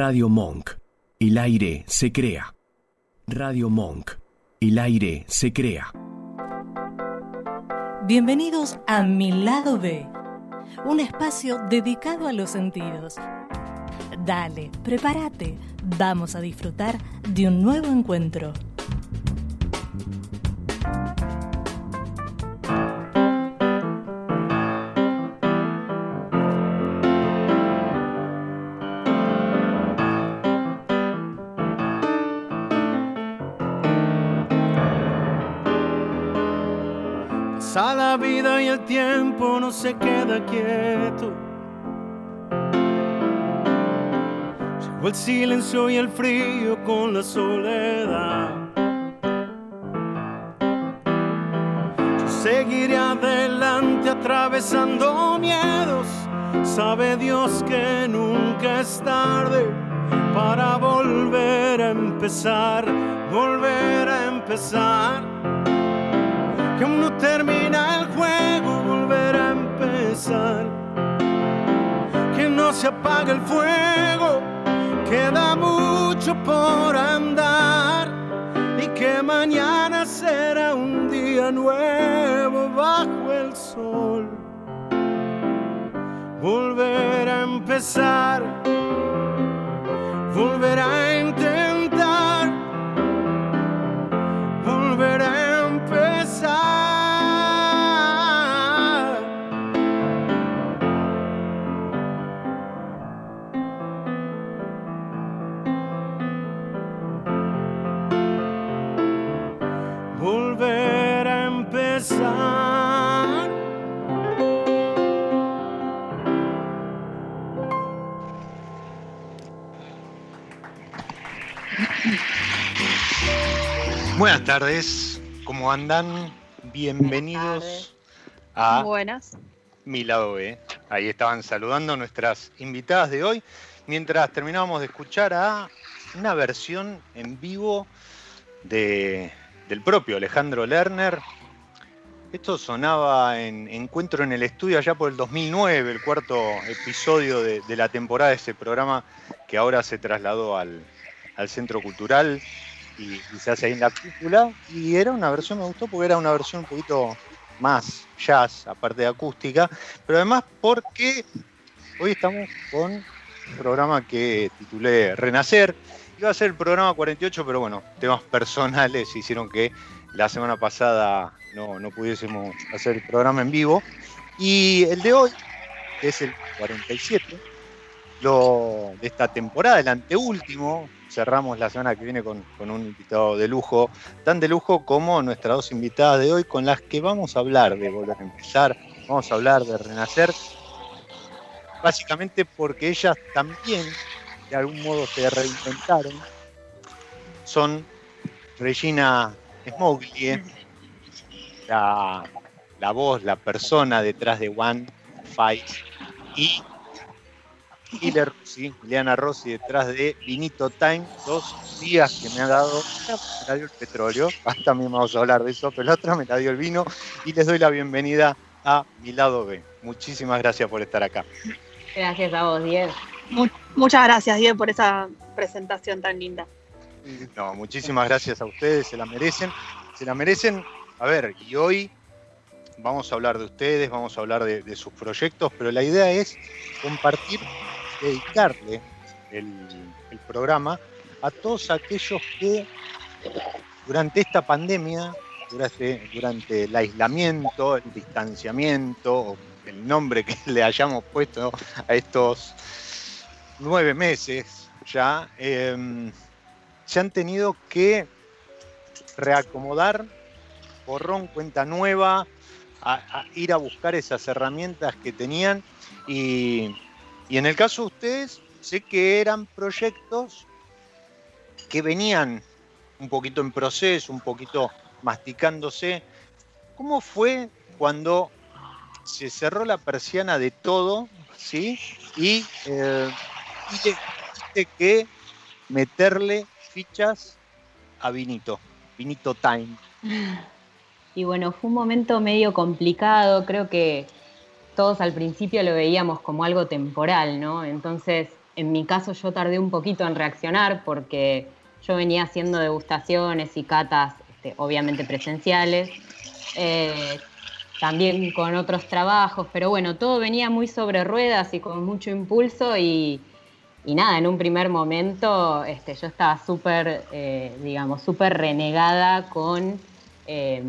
Radio Monk. El aire se crea. Radio Monk. El aire se crea. Bienvenidos a Mi Lado B, un espacio dedicado a los sentidos. Dale, prepárate, vamos a disfrutar de un nuevo encuentro. No se queda quieto. Llegó el silencio y el frío con la soledad. Yo seguiré adelante atravesando miedos. Sabe Dios que nunca es tarde para volver a empezar, volver a empezar que aún no termina Que no se apague el fuego, queda mucho por andar. Y que mañana será un día nuevo bajo el sol. Volver a empezar, volver a Buenas tardes, ¿cómo andan? Bienvenidos a Buenas. Mi Lado B. Ahí estaban saludando a nuestras invitadas de hoy, mientras terminábamos de escuchar a una versión en vivo de, del propio Alejandro Lerner. Esto sonaba en Encuentro en el Estudio allá por el 2009, el cuarto episodio de, de la temporada de ese programa que ahora se trasladó al, al Centro Cultural y, se hace ahí en la cúpula. Y era una versión, me gustó porque era una versión un poquito más jazz, aparte de acústica, pero además porque hoy estamos con un programa que titulé Renacer. Iba a ser el programa 48, pero bueno, temas personales hicieron que la semana pasada no, no pudiésemos hacer el programa en vivo. Y el de hoy, es el 47, lo, de esta temporada, el anteúltimo, cerramos la semana que viene con, un invitado de lujo, tan de lujo como nuestras dos invitadas de hoy, con las que vamos a hablar de volver a empezar, vamos a hablar de renacer, básicamente porque ellas también de algún modo se reinventaron. Son Regina Smoglie, la, la voz, la persona detrás de One Fight, y Ile Rossi, Ileana Rossi detrás de Vinito Time, dos días que me ha dado, me la dio el petróleo, también vamos a hablar de eso, pero la otra me la dio el vino y les doy la bienvenida a mi lado B. Muchísimas gracias por estar acá. Gracias a vos, Diego. Muchas gracias, Diego, por esa presentación tan linda. No, muchísimas gracias a ustedes, se la merecen, se la merecen. A ver, y hoy vamos a hablar de ustedes, vamos a hablar de, de sus proyectos, pero la idea es compartir dedicarle el, el, programa a todos aquellos que durante esta pandemia, durante, durante el aislamiento, el distanciamiento, el nombre que le hayamos puesto a estos nueve meses ya, eh, se han tenido que reacomodar, borrón, cuenta nueva, a ir a buscar esas herramientas que tenían y, y en el caso de ustedes, sé que eran proyectos que venían un poquito en proceso, un poquito masticándose. ¿Cómo fue cuando se cerró la persiana de todo, ¿sí? Y, eh, y que meterle fichas a Vinito, Vinito Time. Y bueno, fue un momento medio complicado, creo que todos al principio lo veíamos como algo temporal, ¿no? Entonces en mi caso yo tardé un poquito en reaccionar porque yo venía haciendo degustaciones y catas, este, obviamente presenciales, eh, también con otros trabajos, pero bueno, todo venía muy sobre ruedas y con mucho impulso y, nada, en un primer momento este, yo estaba súper, eh, digamos, súper renegada con eh,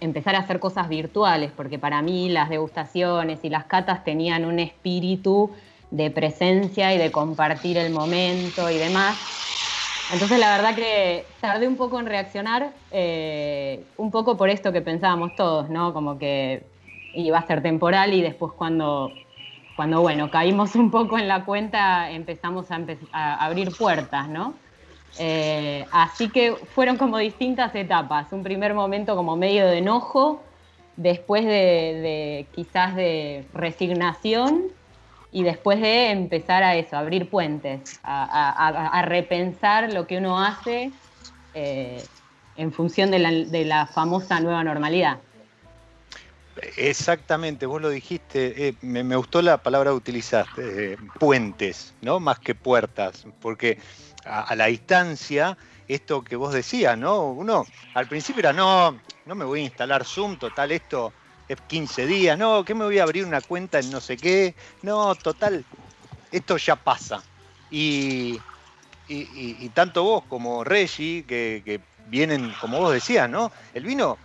empezar a hacer cosas virtuales, porque para mí las degustaciones y las catas tenían un espíritu de presencia y de compartir el momento y demás. Entonces la verdad que tardé un poco en reaccionar, eh, un poco por esto que pensábamos todos, ¿no? Como que iba a ser temporal y después cuando, cuando bueno, caímos un poco en la cuenta empezamos a, a abrir puertas, ¿no? Eh, así que fueron como distintas etapas. Un primer momento como medio de enojo, después de, quizás de resignación y después de empezar a eso, a abrir puentes, a, repensar lo que uno hace eh, en función de la, famosa nueva normalidad. Exactamente, vos lo dijiste, eh, me, gustó la palabra que utilizaste, puentes, ¿no? Más que puertas, porque a, la distancia, esto que vos decías, ¿no? Uno al principio era, no, no me voy a instalar Zoom, total, esto es 15 días, no, que me voy a abrir una cuenta en no sé qué, no, total, esto ya pasa. Y, y, tanto vos como Reggie, que, vienen, como vos decías, ¿no? El vino,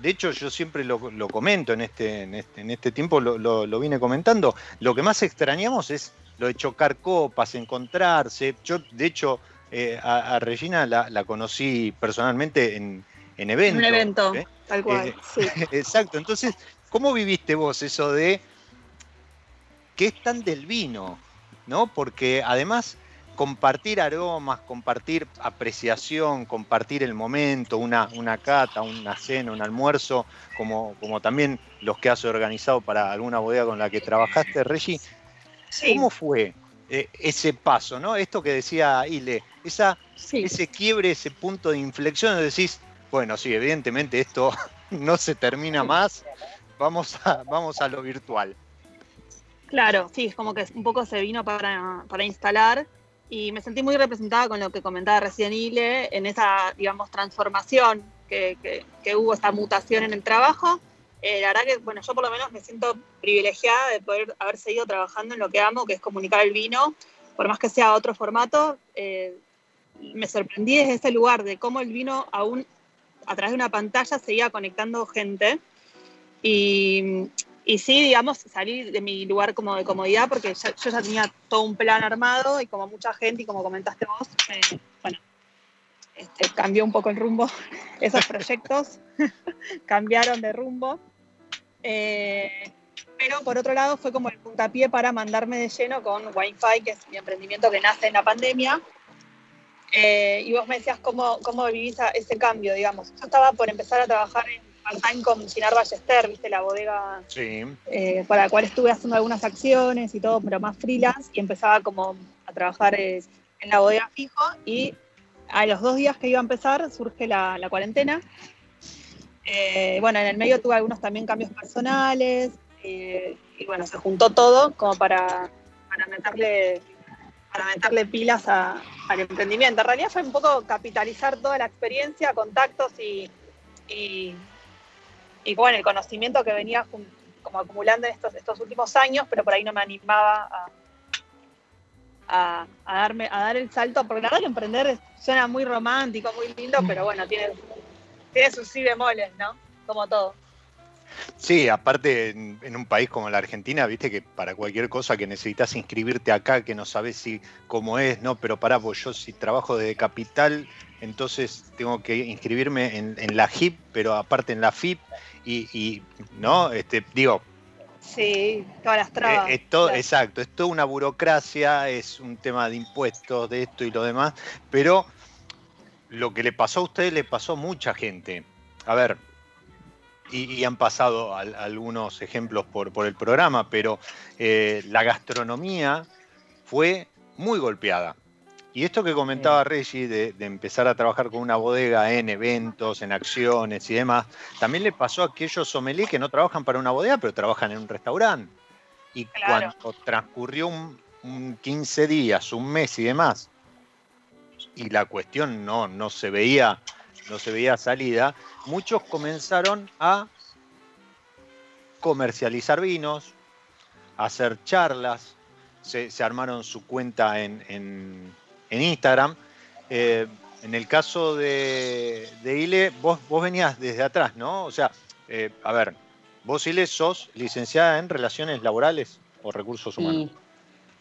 de hecho yo siempre lo, comento en este, en este, en este tiempo, lo, lo, vine comentando, lo que más extrañamos es lo de chocar copas, encontrarse. Yo, de hecho, eh, a, Regina la, conocí personalmente en, en evento. Un evento, ¿eh? tal cual. Eh, sí. Exacto. Entonces, ¿cómo viviste vos eso de qué es tan del vino? ¿No? Porque además compartir aromas, compartir apreciación, compartir el momento, una, una cata, una cena, un almuerzo, como, como también los que has organizado para alguna bodega con la que trabajaste, Reggie, ¿Cómo fue eh, ese paso, ¿no? Esto que decía Ile, esa, ese quiebre, ese punto de inflexión, decís, bueno, sí, evidentemente esto no se termina más, vamos a, vamos a lo virtual. Claro, sí, es como que un poco se vino para, instalar y me sentí muy representada con lo que comentaba recién Ile en esa, digamos, transformación que, que hubo, esta mutación en el trabajo eh, la verdad que, bueno, yo por lo menos me siento privilegiada de poder haber seguido trabajando en lo que amo, que es comunicar el vino, por más que sea otro formato. Eh, me sorprendí desde ese lugar de cómo el vino aún a través de una pantalla seguía conectando gente. Y, y sí, digamos, salí de mi lugar como de comodidad porque yo ya tenía todo un plan armado y como mucha gente y como comentaste vos, eh, bueno, este, cambió un poco el rumbo, esos proyectos cambiaron de rumbo. Eh, pero por otro lado fue como el puntapié para mandarme de lleno con Wi-Fi, que es mi emprendimiento que nace en la pandemia. Eh, y vos me decías cómo, cómo vivís ese cambio, digamos. Yo estaba por empezar a trabajar en part-time con Cinar Ballester, viste, la bodega eh, para la cual estuve haciendo algunas acciones y todo, pero más freelance, y empezaba como a trabajar en la bodega fijo, y a los dos días que iba a empezar surge la, cuarentena. Eh, bueno, en el medio tuve algunos también cambios personales eh, y bueno, se juntó todo como para, para meterle, para meterle pilas al emprendimiento. En realidad fue un poco capitalizar toda la experiencia, contactos y, y, bueno, el conocimiento que venía como acumulando en estos, estos últimos años, pero por ahí no me animaba a, a, darme, a dar el salto, porque la verdad que emprender suena muy romántico, muy lindo, pero bueno, tiene, tiene sus sí bemoles, ¿no? Como todo. Sí, aparte en, un país como la Argentina, viste que para cualquier cosa que necesitas inscribirte acá, que no sabes si cómo es, no, pero para vos, yo si trabajo desde capital, entonces tengo que inscribirme en, la HIP, pero aparte en la FIP, y no, este, digo, Sí, todas las trabas. Eh, exacto, es toda una burocracia, es un tema de impuestos, de esto y lo demás, pero lo que le pasó a usted le pasó a mucha gente. A ver, y, han pasado algunos ejemplos por, por, el programa, pero eh, la gastronomía fue muy golpeada. Y esto que comentaba Reggie de, empezar a trabajar con una bodega en eventos, en acciones y demás, también le pasó a aquellos sommeliers que no trabajan para una bodega, pero trabajan en un restaurante. Y cuando transcurrió un, un 15 días, un mes y demás, y la cuestión no, no se veía, no se veía salida, muchos comenzaron a comercializar vinos, a hacer charlas, se, se armaron su cuenta en, en- en Instagram. Eh, en el caso de, de Ile, vos, vos venías desde atrás, ¿no? O sea, eh, a ver, vos Ile sos licenciada en Relaciones Laborales o Recursos Humanos.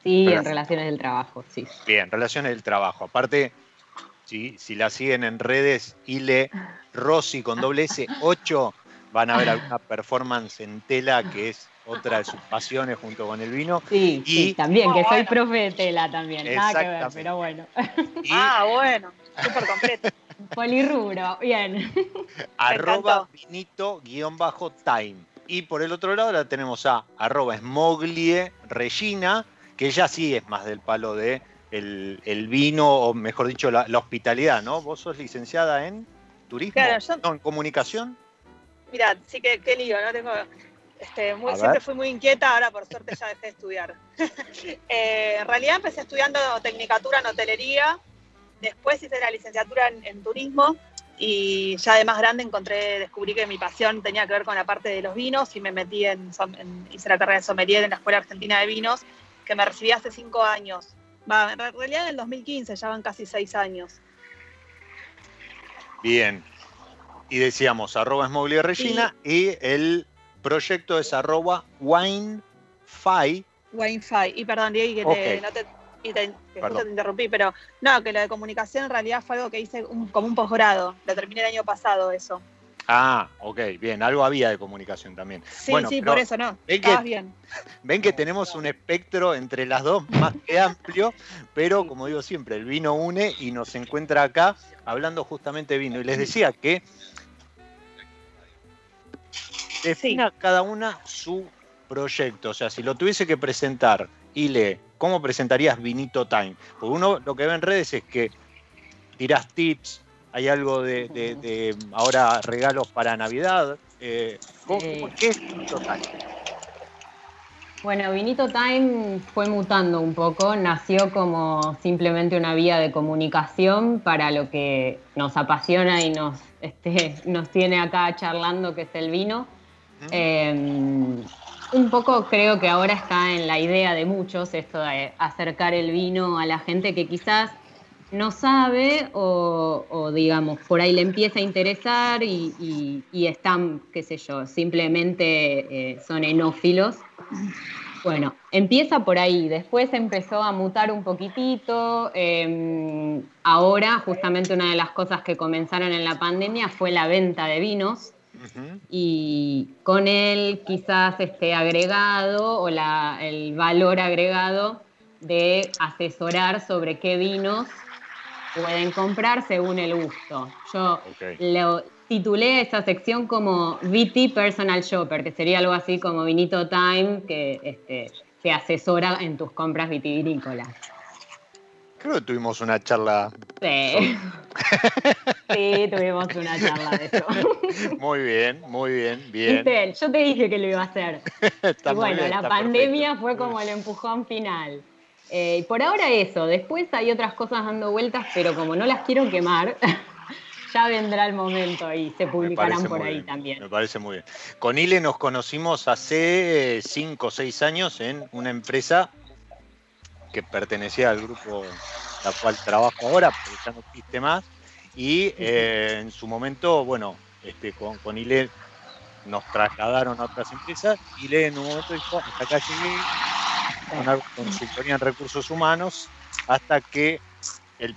Sí, en Relaciones. del trabajo, sí. Bien, Relaciones del Trabajo. Aparte, si, si la siguen en redes, Ile Rossi con doble S 8, van a ver alguna performance en tela que es otra de sus pasiones junto con el vino. Sí, Y- sí, también, que Ah, soy bueno. profe de tela también. Nada que ver, pero bueno. Y Ah, bueno, súper completo. Polirrubro, bien. arroba encantó. vinito guion bajo time. Y por el otro lado la tenemos a arroba smoglie regina, que ella sí es más del palo de el, el vino, o mejor dicho, la, la hospitalidad, ¿no? Vos sos licenciada en turismo, Claro, yo- no, en comunicación. Mira, sí que qué lío, ¿no? Tengo, este, muy, siempre fui muy inquieta, ahora por suerte ya dejé de estudiar. Eh, en realidad empecé estudiando tecnicatura en hotelería, después hice la licenciatura en, en turismo y ya de más grande encontré, descubrí que mi pasión tenía que ver con la parte de los vinos y me metí en, en- hice la carrera de sommelier en la Escuela Argentina de Vinos, que me recibí hace cinco años. Va, en realidad en el 2015, ya van casi seis años. Bien. Y decíamos arroba regina y el proyecto es arroba winefy. Wi-Fi. Y perdón, Diego, que, te, no te, y te- que Perdón. justo te interrumpí, pero no, que lo de comunicación en realidad fue algo que hice un- como un posgrado. Lo terminé el año pasado, eso. Ah, ok, bien, algo había de comunicación también. Sí, Bueno, sí, por eso no. ven que- bien. Ven que tenemos un espectro entre las dos más que amplio, pero como digo siempre, el vino une y nos encuentra acá hablando justamente de vino. Y les decía que defina cada una su proyecto. O sea, si lo tuviese que presentar, Ile, ¿cómo presentarías Vinito Time? Porque uno lo que ve en redes es que tirás tips, hay algo de, de- de ahora regalos para Navidad. Eh, ¿cómo- Sí. cómo- ¿Qué es Vinito Time? Bueno, Vinito Time fue mutando un poco, nació como simplemente una vía de comunicación para lo que nos apasiona y nos, este, nos tiene acá charlando, que es el vino. Eh, un poco creo que ahora está en la idea de muchos esto de acercar el vino a la gente que quizás no sabe o, digamos, por ahí le empieza a interesar y, están, qué sé yo, simplemente eh, son enófilos. Bueno, empieza por ahí, después empezó a mutar un poquitito. eh, ahora, justamente una de las cosas que comenzaron en la pandemia fue la venta de vinos Y con él quizás este agregado o la- el valor agregado de asesorar sobre qué vinos pueden comprar según el gusto. Yo lo titulé esa sección como VT Personal Shopper, que sería algo así como Vinito Time, que este, te asesora en tus compras vitivinícolas. Creo que tuvimos una charla Sí. sí, tuvimos una charla de eso. muy bien, muy bien, bien. Viste, Yo te dije que lo iba a hacer. Está y bueno, bien, la pandemia perfecto. fue como el empujón final. Eh, y por ahora eso, después hay otras cosas dando vueltas, pero como no las quiero quemar, ya vendrá el momento y se publicarán por ahí bien, también. Me parece muy bien. Con Ile nos conocimos hace 5 o 6 años en una empresa que pertenecía al grupo la cual trabajo ahora, porque ya no existe más. Y eh, en su momento, bueno, este, con, con Ile nos trasladaron a otras empresas. Ile en un momento dijo, hasta acá llegué, con de consultoría en recursos humanos, hasta que el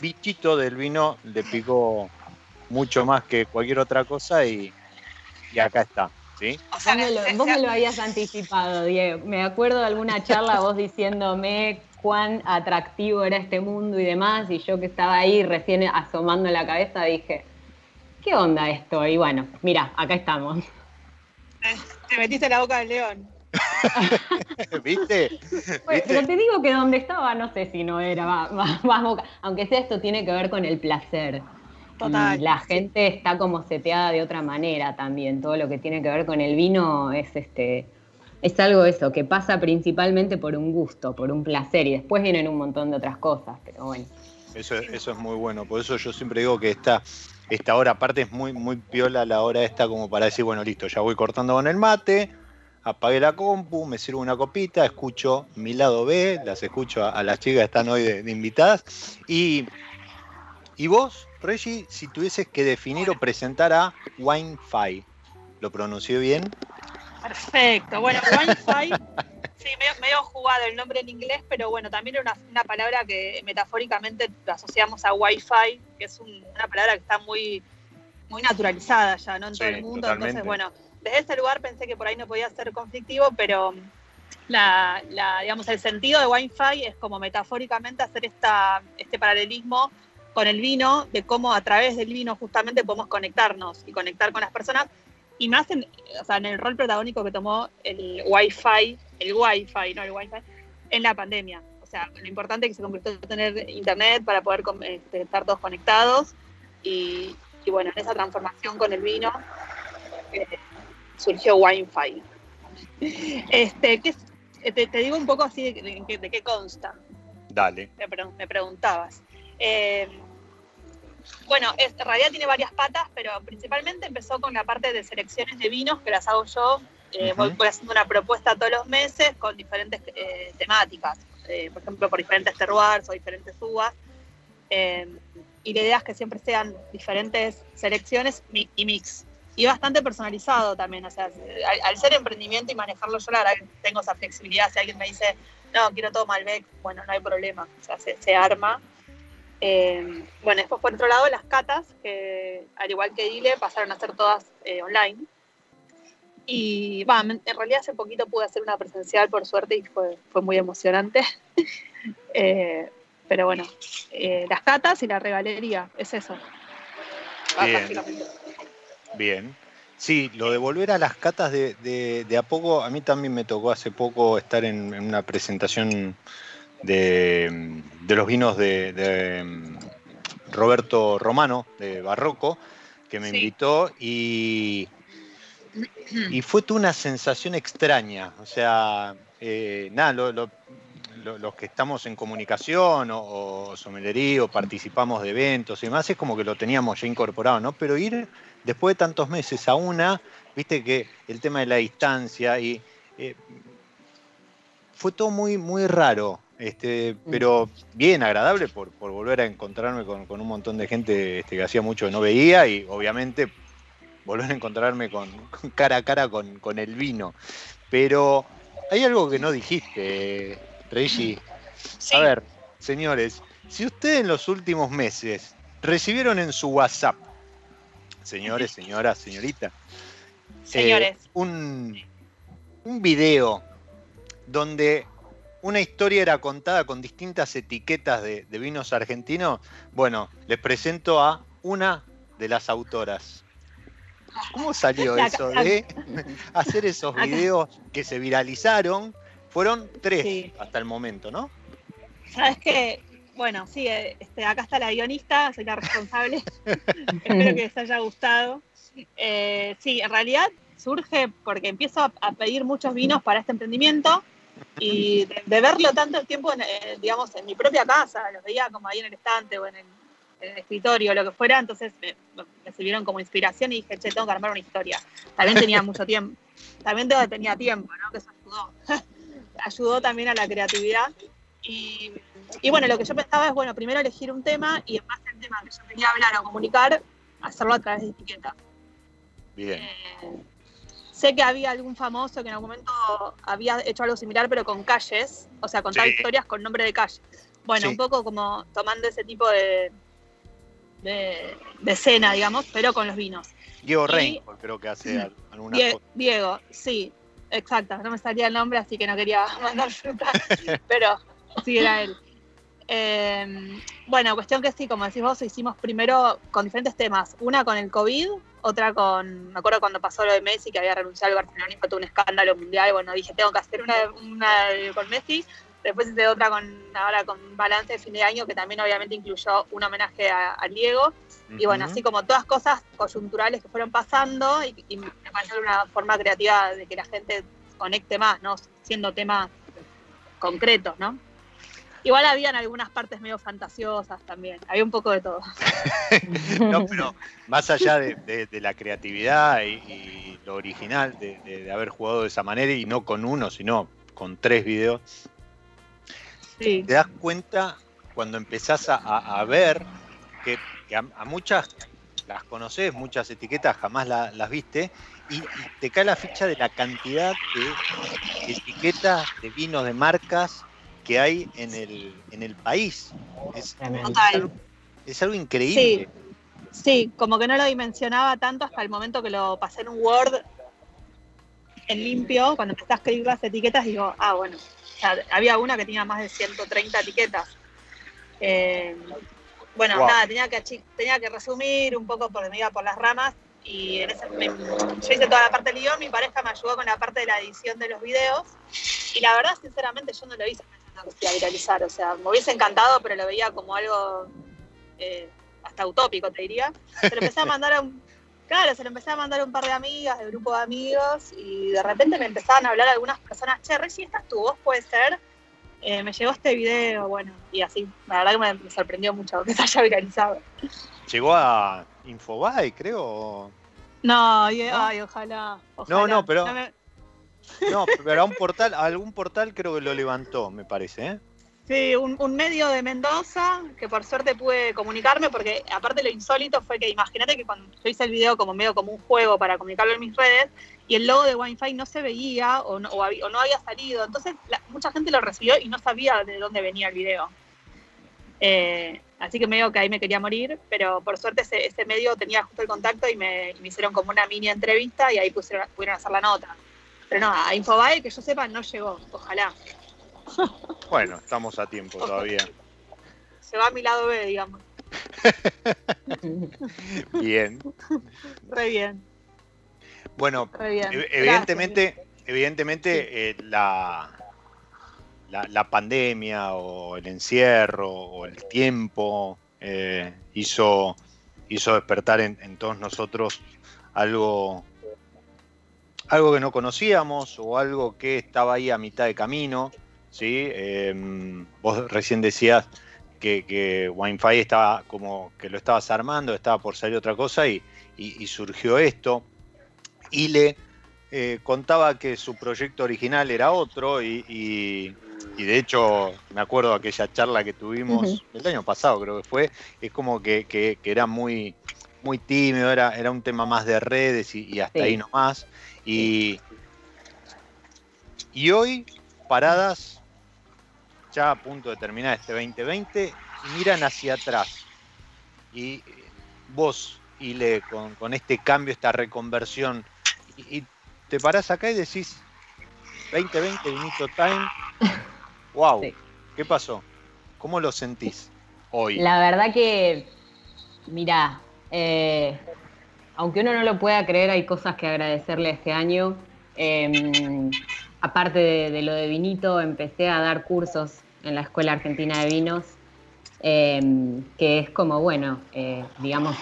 bichito del vino le picó mucho más que cualquier otra cosa y, y acá está, ¿sí? O Vos me, lo, vos me lo habías anticipado, Diego. Me acuerdo de alguna charla vos diciéndome cuán atractivo era este mundo y demás, y yo que estaba ahí recién asomando la cabeza dije, ¿qué onda esto? Y bueno, mira, acá estamos. te metiste en la boca del león. ¿Viste? Bueno, ¿Viste? pero te digo que donde estaba no sé si no era más, más- más boca, aunque sea esto tiene que ver con el placer. Total, la sí. gente está como seteada de otra manera también. Todo lo que tiene que ver con el vino es este es algo eso, que pasa principalmente por un gusto, por un placer, y después vienen un montón de otras cosas, pero bueno. Eso, eso es muy bueno, por eso yo siempre digo que esta, esta hora aparte es muy, muy piola la hora esta como para decir, bueno, listo, ya voy cortando con el mate, apagué la compu, me sirvo una copita, escucho mi lado B, las escucho a, las chicas que están hoy de, invitadas. Y, y vos, Reggie, si tuvieses que definir o presentar a Wi-Fi, ¿lo pronuncié bien? Perfecto, bueno, Wi-Fi, sí, medio, jugado el nombre en inglés, pero bueno, también es una, palabra que metafóricamente asociamos a Wi-Fi, que es una palabra que está muy, muy naturalizada ya, ¿no? En todo el mundo, entonces bueno desde ese lugar pensé que por ahí no podía ser conflictivo, pero la, digamos, el sentido de Wi-Fi es como metafóricamente hacer esta, este paralelismo con el vino, de cómo a través del vino justamente podemos conectarnos y conectar con las personas, y más en, o sea, en el rol protagónico que tomó el Wi-Fi, el Wi-Fi, no el Wi-Fi, en la pandemia. O sea, lo importante es que se convirtió en tener internet para poder este, estar todos conectados y, bueno, en esa transformación con el vino, eh, surgió Wi-Fi. Este, te, digo un poco así de, qué consta. Dale. Me, preguntabas. Eh, bueno, en realidad tiene varias patas, pero principalmente empezó con la parte de selecciones de vinos que las hago yo. Eh, voy, haciendo una propuesta todos los meses con diferentes eh, temáticas, por ejemplo, por diferentes terroirs o diferentes uvas. y la idea es que siempre sean diferentes selecciones y mix y bastante personalizado también. O sea, al, ser emprendimiento y manejarlo yo, la verdad tengo esa flexibilidad. Si alguien me dice, no, quiero todo Malbec, bueno, no hay problema, o sea, se, arma. Eh, bueno, después por otro lado, las catas, que al igual que Dile, pasaron a ser todas eh, online. Y va, en realidad hace poquito pude hacer una presencial, por suerte, y fue, fue muy emocionante. Eh, pero bueno, las catas y la regalería, es eso. Básicamente. Bien. Sí, lo de volver a las catas de, a poco, a mí también me tocó hace poco estar en, una presentación de, los vinos de, mm, Roberto Romano, de Barroco, que me invitó y, y fue toda una sensación extraña. O sea, eh, nada, los que estamos en comunicación o, o somelería o participamos de eventos y demás, es como que lo teníamos ya incorporado, ¿no? Pero ir después de tantos meses a una, viste que el tema de la distancia y eh, fue todo muy, muy raro, este, mm. pero bien agradable por, volver a encontrarme con, un montón de gente este, que hacía mucho que no veía y obviamente volver a encontrarme con, cara a cara con, el vino. Pero hay algo que no dijiste, Reggie. A ver, señores, si ustedes en los últimos meses recibieron en su WhatsApp señores, señoras, señorita. Señores. Eh, un, un video donde una historia era contada con distintas etiquetas de, vinos argentinos. Bueno, les presento a una de las autoras. ¿Cómo salió eso de hacer esos videos que se viralizaron? Fueron tres hasta el momento, ¿no? Sabes que bueno, sí, eh, este, acá está la guionista, soy la responsable. Espero que les haya gustado. Eh, sí, en realidad surge porque empiezo a, pedir muchos vinos para este emprendimiento y de, verlo tanto el tiempo, en, eh, digamos, en mi propia casa, los veía como ahí en el estante o en el, escritorio, lo que fuera, entonces me, sirvieron como inspiración y dije, che, tengo que armar una historia. También tenía mucho tiempo, también tenía tiempo, ¿no? Que eso ayudó. ayudó también a la creatividad. Y y bueno, lo que yo pensaba es, bueno, primero elegir un tema y en base al tema que yo quería hablar o comunicar, hacerlo a través de etiqueta. Bien. Eh, sé que había algún famoso que en algún momento había hecho algo similar, pero con calles, o sea, contar historias con nombre de calle. Bueno, un poco como tomando ese tipo de, de, escena, digamos, pero con los vinos. Diego Rey, creo que hace alguna Diego, Diego, sí, exacto. No me salía el nombre, así que no quería mandar fruta, pero sí era él. Em, bueno, cuestión que sí, como decís vos, hicimos primero con diferentes temas. Una con el COVID, otra con. Me acuerdo cuando pasó lo de Messi, que había renunciado al Barcelona y fue todo un escándalo mundial. Bueno, dije, tengo que hacer una, una con Messi. Después hice otra con ahora con balance de fin de año, que también obviamente incluyó un homenaje a, Diego. Y bueno, así como todas cosas coyunturales que fueron pasando, y, me parece una forma creativa de que la gente conecte más, ¿no? Siendo temas concretos, ¿no? Igual habían algunas partes medio fantasiosas también, había un poco de todo. no, pero más allá de, la creatividad y, lo original de, haber jugado de esa manera y no con uno, sino con tres videos, te das cuenta cuando empezás a, ver que, a, muchas las conoces, muchas etiquetas jamás las viste, y, te cae la ficha de la cantidad de etiquetas de vinos de marcas que hay en el, en el país. Es, algo, increíble. Sí. como que no lo dimensionaba tanto hasta el momento que lo pasé en un Word en limpio, cuando empecé a escribir las etiquetas, digo, ah, bueno, había una que tenía más de 130 etiquetas. Eh, bueno, nada, tenía que, tenía que resumir un poco porque me iba por las ramas y en ese, yo hice toda la parte del guion, mi pareja me ayudó con la parte de la edición de los videos y la verdad, sinceramente, yo no lo hice a viralizar. O sea, me hubiese encantado, pero lo veía como algo eh, hasta utópico, te diría. Se lo empecé a mandar a un. Claro, se lo empecé a mandar a un par de amigas, de grupo de amigos, y de repente me empezaban a hablar algunas personas, che, si esta es tu voz, puede ser. Eh, me llegó este video, bueno, y así. La verdad que me, sorprendió mucho que se haya viralizado. Llegó a Infobae, creo. No, ay, ojalá, No, no, pero. No, pero a un portal, algún portal creo que lo levantó, me parece, ¿eh? Sí, un, medio de Mendoza, que por suerte pude comunicarme, porque aparte lo insólito fue que imagínate que cuando yo hice el video como medio como un juego para comunicarlo en mis redes, y el logo de Wi-Fi no se veía o no, había, salido, entonces mucha gente lo recibió y no sabía de dónde venía el video. Eh, así que medio que ahí me quería morir, pero por suerte ese, medio tenía justo el contacto y me, hicieron como una mini entrevista y ahí pusieron, pudieron hacer la nota. Pero no, a Infobae, que yo sepa, no llegó. Ojalá. Bueno, estamos a tiempo todavía. Se va a mi lado B, digamos. bien. Re bien. Bueno, evidentemente, evidentemente eh, la, la, pandemia o el encierro o el tiempo eh, hizo, hizo despertar en todos nosotros algo algo que no conocíamos o algo que estaba ahí a mitad de camino. ¿sí? Em, vos recién decías que, que wi estaba como que lo estabas armando, estaba por salir otra cosa y, surgió esto. Y le eh, contaba que su proyecto original era otro y, de hecho me acuerdo de aquella charla que tuvimos el año pasado creo que fue, es como que, era muy, muy tímido, era, era un tema más de redes y, hasta ahí nomás. Y, y hoy, paradas, ya a punto de terminar este 2020, miran hacia atrás. Y vos, Ile, con, con este cambio, esta reconversión, y, te parás acá y decís, 2020, Vinito Time, wow, ¿qué pasó? ¿Cómo lo sentís hoy? La verdad que, mira, eh, aunque uno no lo pueda creer, hay cosas que agradecerle este año. Em, aparte de, lo de vinito, empecé a dar cursos en la Escuela Argentina de Vinos, em, que es como, bueno, eh, digamos,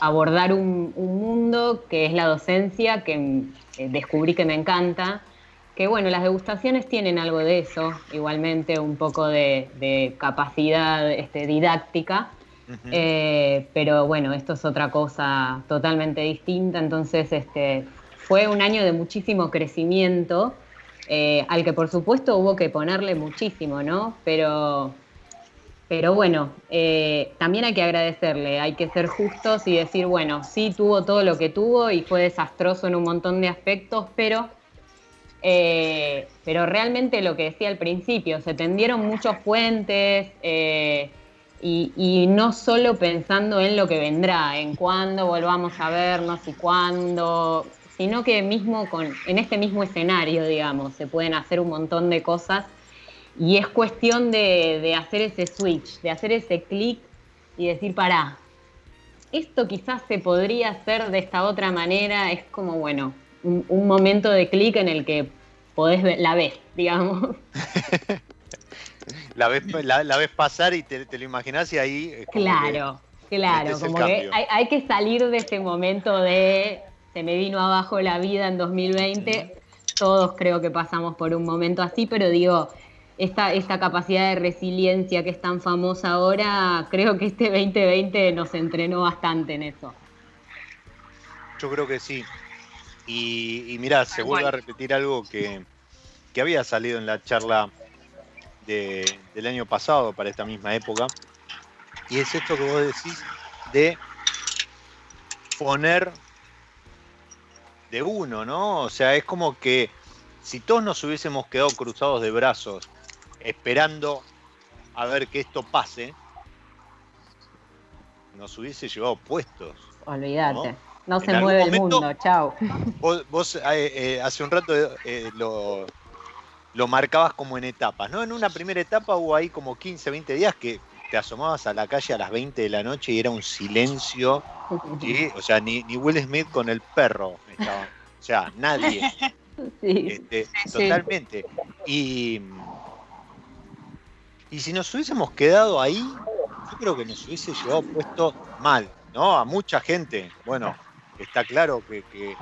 abordar un, mundo que es la docencia, que eh, descubrí que me encanta. Que bueno, las degustaciones tienen algo de eso, igualmente un poco de, capacidad este, didáctica, eh, pero bueno, esto es otra cosa totalmente distinta, entonces este, fue un año de muchísimo crecimiento, eh, al que por supuesto hubo que ponerle muchísimo, ¿no? Pero, pero bueno, eh, también hay que agradecerle, hay que ser justos y decir, bueno, sí tuvo todo lo que tuvo y fue desastroso en un montón de aspectos, pero... pero realmente lo que decía al principio, se tendieron muchos puentes, y, no solo pensando en lo que vendrá, en cuándo volvamos a vernos y cuándo, sino que mismo con, en este mismo escenario, digamos, se pueden hacer un montón de cosas y es cuestión de, hacer ese switch, de hacer ese clic y decir, pará, esto quizás se podría hacer de esta otra manera, es como, bueno, un, momento de clic en el que podés ver, la ves, digamos. la ves, la, ves pasar y te, lo imaginas y ahí... claro, claro, como que hay, que salir de ese momento de se me vino abajo la vida en 2020, todos creo que pasamos por un momento así, pero digo, esta, esta capacidad de resiliencia que es tan famosa ahora, creo que este 2020 nos entrenó bastante en eso. Yo creo que sí. Y, y mirá, se vuelve a repetir algo que, había salido en la charla del año pasado para esta misma época. Y es esto que vos decís de poner de uno, ¿no? O sea, es como que si todos nos hubiésemos quedado cruzados de brazos esperando a ver que esto pase, nos hubiese llevado puestos. Olvídate. ¿no? se mueve el mundo, chao. Vos, eh, eh, hace un rato eh, lo, lo, marcabas como en etapas, ¿no? En una primera etapa hubo ahí como 15, 20 días que te asomabas a la calle a las 20 de la noche y era un silencio, o sea, ni, ni Will Smith con el perro estaba, o sea, nadie. Este, totalmente. Y y si nos hubiésemos quedado ahí, yo creo que nos hubiese llevado puesto mal, ¿no? A mucha gente. Bueno, está claro que,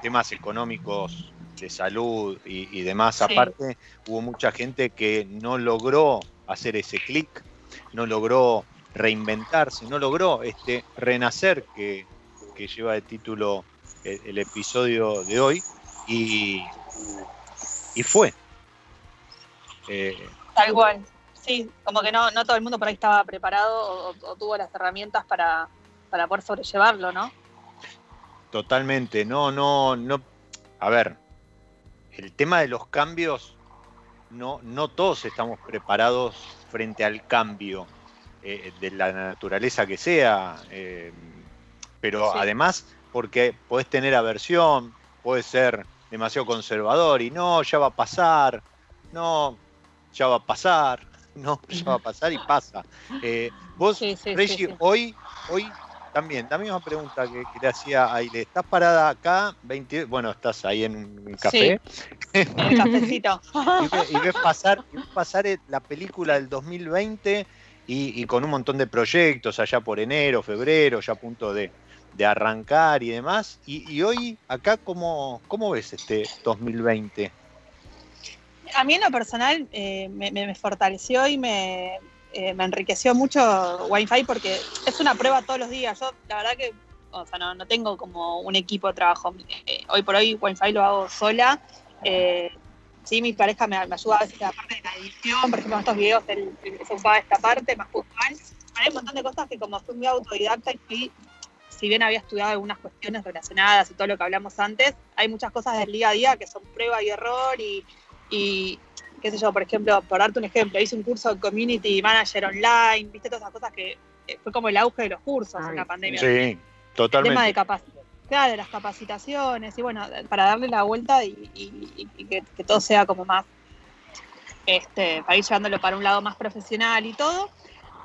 temas económicos de salud y, demás aparte, hubo mucha gente que no logró hacer ese clic, no logró reinventarse, no logró este renacer que, lleva de título el, episodio de hoy y, y fue. Eh, Tal cual. Sí, como que no, no todo el mundo por ahí estaba preparado o, tuvo las herramientas para, poder sobrellevarlo, ¿no? Totalmente. No, no, no. A ver, el tema de los cambios, no, no todos estamos preparados frente al cambio eh, de la naturaleza que sea. Eh, pero además, porque podés tener aversión, puedes ser demasiado conservador y no, ya va a pasar. No, ya va a pasar, no, ya va a pasar y pasa. Eh, vos, Reggie, hoy, hoy también, la misma pregunta que, le hacía Aile, ¿estás parada acá? 20, bueno, estás ahí en un café. en el cafecito. y, ves, pasar, pasar la película del 2020 y, con un montón de proyectos allá por enero, febrero, ya a punto de, arrancar y demás. Y, hoy, acá, ¿cómo, ¿cómo ves este 2020? a mí en lo personal eh, me, fortaleció y me, eh, me, enriqueció mucho Wi-Fi porque es una prueba todos los días. Yo, la verdad que, o sea, no, tengo como un equipo de trabajo. Eh, hoy por hoy Wi-Fi lo hago sola. sí, mi pareja me, ayuda a veces la parte de la edición, por ejemplo, en estos videos él, se ocupaba esta parte más puntual. Hay un montón de cosas que como fui muy autodidacta y si bien había estudiado algunas cuestiones relacionadas y todo lo que hablamos antes, hay muchas cosas del día a día que son prueba y error y qué sé yo, por ejemplo, por darte un ejemplo, hice un curso de Community Manager Online, viste todas esas cosas que eh, fue como el auge de los cursos en la pandemia. Sí, totalmente. El tema de capacitación. de las capacitaciones y bueno, para darle la vuelta y, que, todo sea como más, este, para ir llevándolo para un lado más profesional y todo.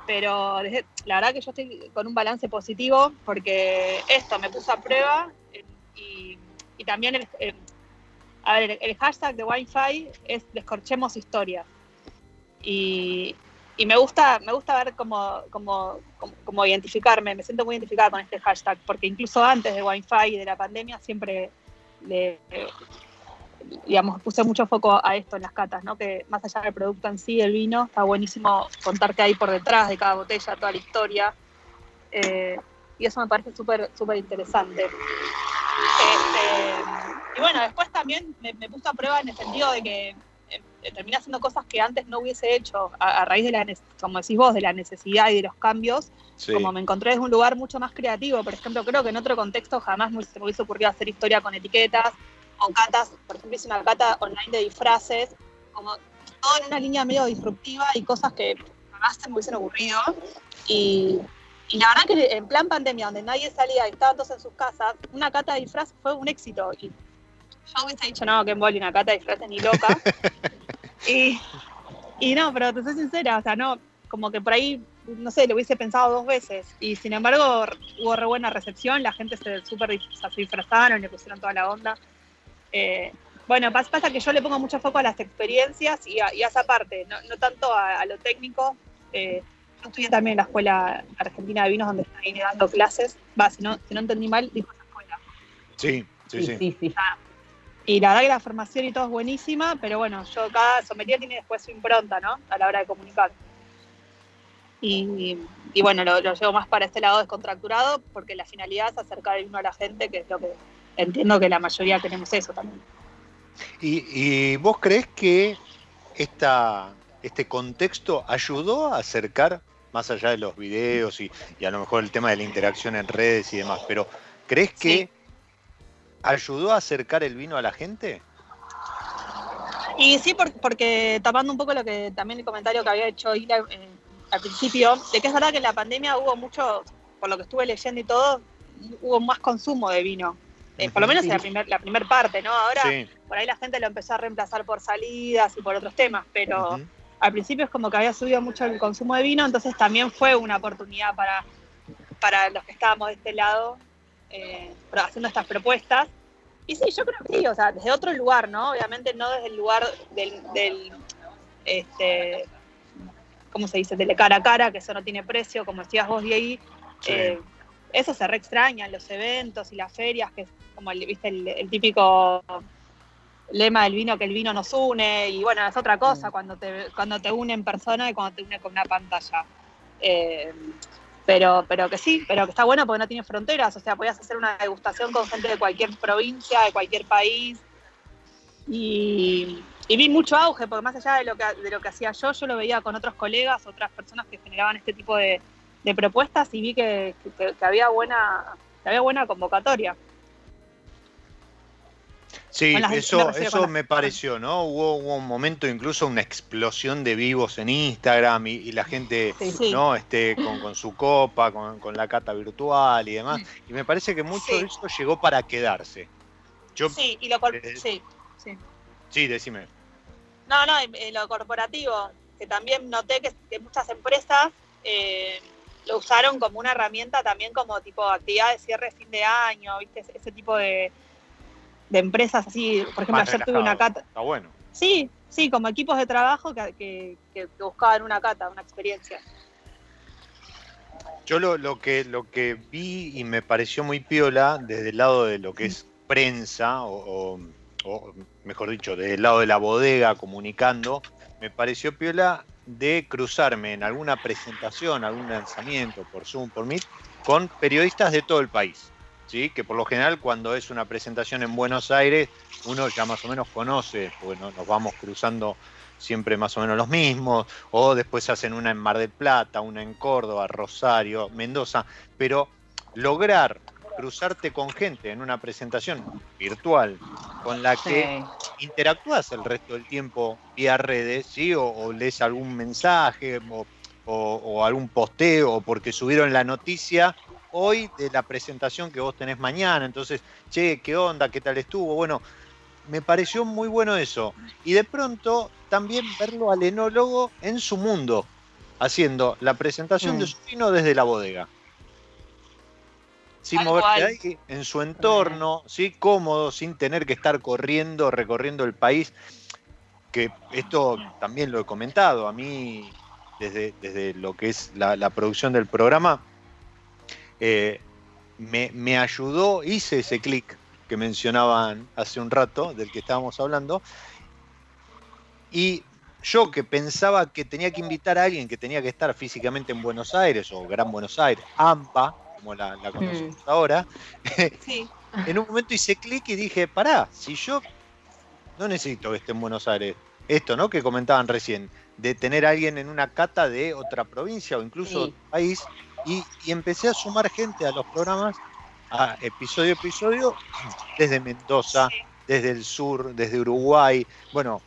Pero la verdad que yo estoy con un balance positivo porque esto me puso a prueba eh, y, también el, a ver, el, hashtag de Wi-Fi es descorchemos historias. Y, me gusta, me gusta ver cómo, cómo, identificarme, me siento muy identificada con este hashtag, porque incluso antes de Wi-Fi y de la pandemia siempre le, digamos, puse mucho foco a esto en las catas, ¿no? Que más allá del producto en sí, el vino, está buenísimo contar qué hay por detrás de cada botella, toda la historia. Eh, y eso me parece súper, interesante. Este, y bueno, después también me, puse a prueba en el sentido de que eh, terminé haciendo cosas que antes no hubiese hecho a, raíz de la, como decís vos, de la necesidad y de los cambios. Como me encontré en un lugar mucho más creativo, por ejemplo, creo que en otro contexto jamás se me hubiese ocurrido hacer historia con etiquetas o catas, por ejemplo, hice una cata online de disfraces, como todo en una línea medio disruptiva y cosas que jamás se me hubiesen ocurrido. Y, y la verdad que en plan pandemia, donde nadie salía y estaban todos en sus casas, una cata de disfraz fue un éxito. Y yo hubiese dicho, no, que embole una cata de disfraz ni loca. y, y no, pero te soy sincera, o sea, no, como que por ahí, no sé, lo hubiese pensado dos veces. Y sin embargo, hubo re buena recepción, la gente se súper se disfrazaron, le pusieron toda la onda. Eh, bueno, pasa que yo le pongo mucho foco a las experiencias y a, esa parte, no, tanto a, lo técnico. Eh, yo estudié también en la Escuela Argentina de Vinos, donde ahí dando clases. Va, si no, si no entendí mal, dijo esa escuela. Sí, sí, sí. Ah, Y la verdad que la formación y todo es buenísima, pero bueno, yo cada sommelier tiene después su impronta, ¿no? A la hora de comunicar. Y, y bueno, lo, lo, llevo más para este lado descontracturado, porque la finalidad es acercar el vino a la gente, que es lo que entiendo que la mayoría tenemos eso también. ¿Y, y vos crees que esta, este contexto ayudó a acercar, más allá de los videos y, y, a lo mejor el tema de la interacción en redes y demás, pero ¿crees que sí. ayudó a acercar el vino a la gente? Y sí, porque tapando un poco lo que también el comentario que había hecho Ila eh, al principio, de que es verdad que en la pandemia hubo mucho, por lo que estuve leyendo y todo, hubo más consumo de vino. Eh, por lo menos en la primera la primer parte, ¿no? Ahora sí. por ahí la gente lo empezó a reemplazar por salidas y por otros temas, pero uh -huh. Al principio es como que había subido mucho el consumo de vino, entonces también fue una oportunidad para, para los que estábamos de este lado eh, haciendo estas propuestas. Y sí, yo creo que sí, o sea, desde otro lugar, ¿no? Obviamente no desde el lugar del, del este, ¿cómo se dice? Del cara a cara, que eso no tiene precio, como decías vos. Sí. Eh, eso se re extraña en los eventos y las ferias, que es como el, ¿viste? El, el, típico lema del vino, que el vino nos une, y bueno, es otra cosa cuando te, cuando te une en persona y cuando te une con una pantalla. Eh, pero, pero que sí, pero que está bueno porque no tiene fronteras, o sea, podías hacer una degustación con gente de cualquier provincia, de cualquier país, y, y vi mucho auge, porque más allá de lo, que, de lo que hacía yo, yo lo veía con otros colegas, otras personas que generaban este tipo de, de propuestas y vi que, que, que, había buena, que había buena convocatoria. Sí, eso, eso me pareció, ¿no? Hubo, hubo, un momento, incluso una explosión de vivos en Instagram y, y la gente, sí, sí. ¿no? Este, con, con, su copa, con, con, la cata virtual y demás. Y me parece que mucho sí. de eso llegó para quedarse. Yo, sí, y lo eh, sí, sí. Sí, decime. No, no, en lo corporativo, que también noté que, que muchas empresas eh, lo usaron como una herramienta también como tipo actividad de cierre fin de año, ¿viste? Ese tipo de, de empresas así. Por ejemplo, Más ayer relajado. tuve una cata. Está bueno. Sí, sí, como equipos de trabajo que, que, que buscaban una cata, una experiencia. Yo lo, lo, que, lo que vi y me pareció muy piola desde el lado de lo que es prensa, o, o, o mejor dicho, desde el lado de la bodega comunicando, me pareció piola de cruzarme en alguna presentación, algún lanzamiento por Zoom, por Meet, con periodistas de todo el país. ¿Sí? Que por lo general cuando es una presentación en Buenos Aires, uno ya más o menos conoce, bueno, nos vamos cruzando siempre más o menos los mismos, o después hacen una en Mar del Plata, una en Córdoba, Rosario, Mendoza, pero lograr cruzarte con gente en una presentación virtual con la que sí. interactúas el resto del tiempo vía redes, ¿sí? O, o lees algún mensaje o, o, o, algún posteo o porque subieron la noticia hoy de la presentación que vos tenés mañana. Entonces, che, ¿qué onda? ¿Qué tal estuvo? Bueno, me pareció muy bueno eso. Y de pronto también verlo al enólogo en su mundo, haciendo la presentación mm. de su vino desde la bodega sin moverse ahí, en su entorno, ¿sí? cómodo, sin tener que estar corriendo, recorriendo el país. Que esto también lo he comentado, a mí, desde, desde lo que es la, la producción del programa, eh, me, me, ayudó, hice ese clic que mencionaban hace un rato, del que estábamos hablando, y yo que pensaba que tenía que invitar a alguien que tenía que estar físicamente en Buenos Aires o Gran Buenos Aires, AMPA, como la, la conocemos mm. ahora, sí. en un momento hice clic y dije, pará, si yo no necesito que esté en Buenos Aires, esto, ¿no? Que comentaban recién, de tener a alguien en una cata de otra provincia o incluso sí. otro país, y, y, empecé a sumar gente a los programas, a episodio a episodio, desde Mendoza, desde el sur, desde Uruguay, bueno,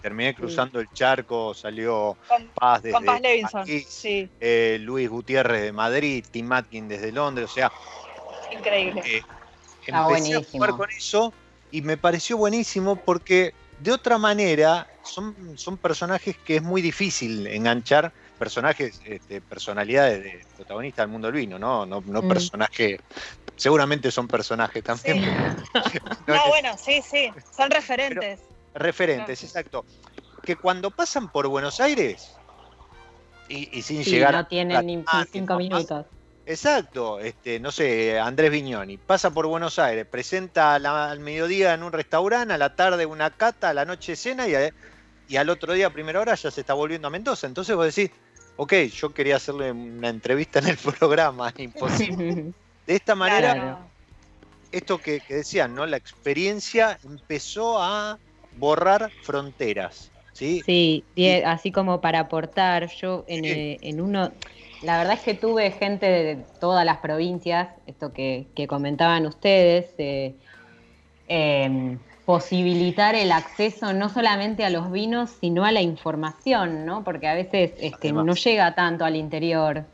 terminé cruzando el charco, salió con, Paz desde con Paz Levinson, aquí, sí. eh, Luis Gutiérrez de Madrid, Tim Atkin desde Londres, o sea, increíble. Eh, empecé a jugar con eso y me pareció buenísimo porque de otra manera son, son personajes que es muy difícil enganchar, personajes, este, personalidades de protagonistas del mundo del vino, no, no, no mm. personajes seguramente son personajes también. Sí. no, no, bueno, sí, sí, son referentes. Pero, referentes, exacto. Que cuando pasan por Buenos Aires y, y sin sí, llegar. No tienen ni cinco minutos. Exacto, este, no sé, Andrés Viñoni, pasa por Buenos Aires, presenta al mediodía en un restaurante, a la tarde una cata, a la noche cena y, y al otro día a primera hora ya se está volviendo a Mendoza. Entonces vos decís, ok, yo quería hacerle una entrevista en el programa, imposible. De esta manera, esto que, decían, ¿no? La experiencia empezó a borrar fronteras. Sí, sí así como para aportar, yo en, eh, en, uno, la verdad es que tuve gente de todas las provincias, esto que, comentaban ustedes, eh, em, posibilitar el acceso no solamente a los vinos, sino a la información, ¿no? Porque a veces este, no llega tanto al interior,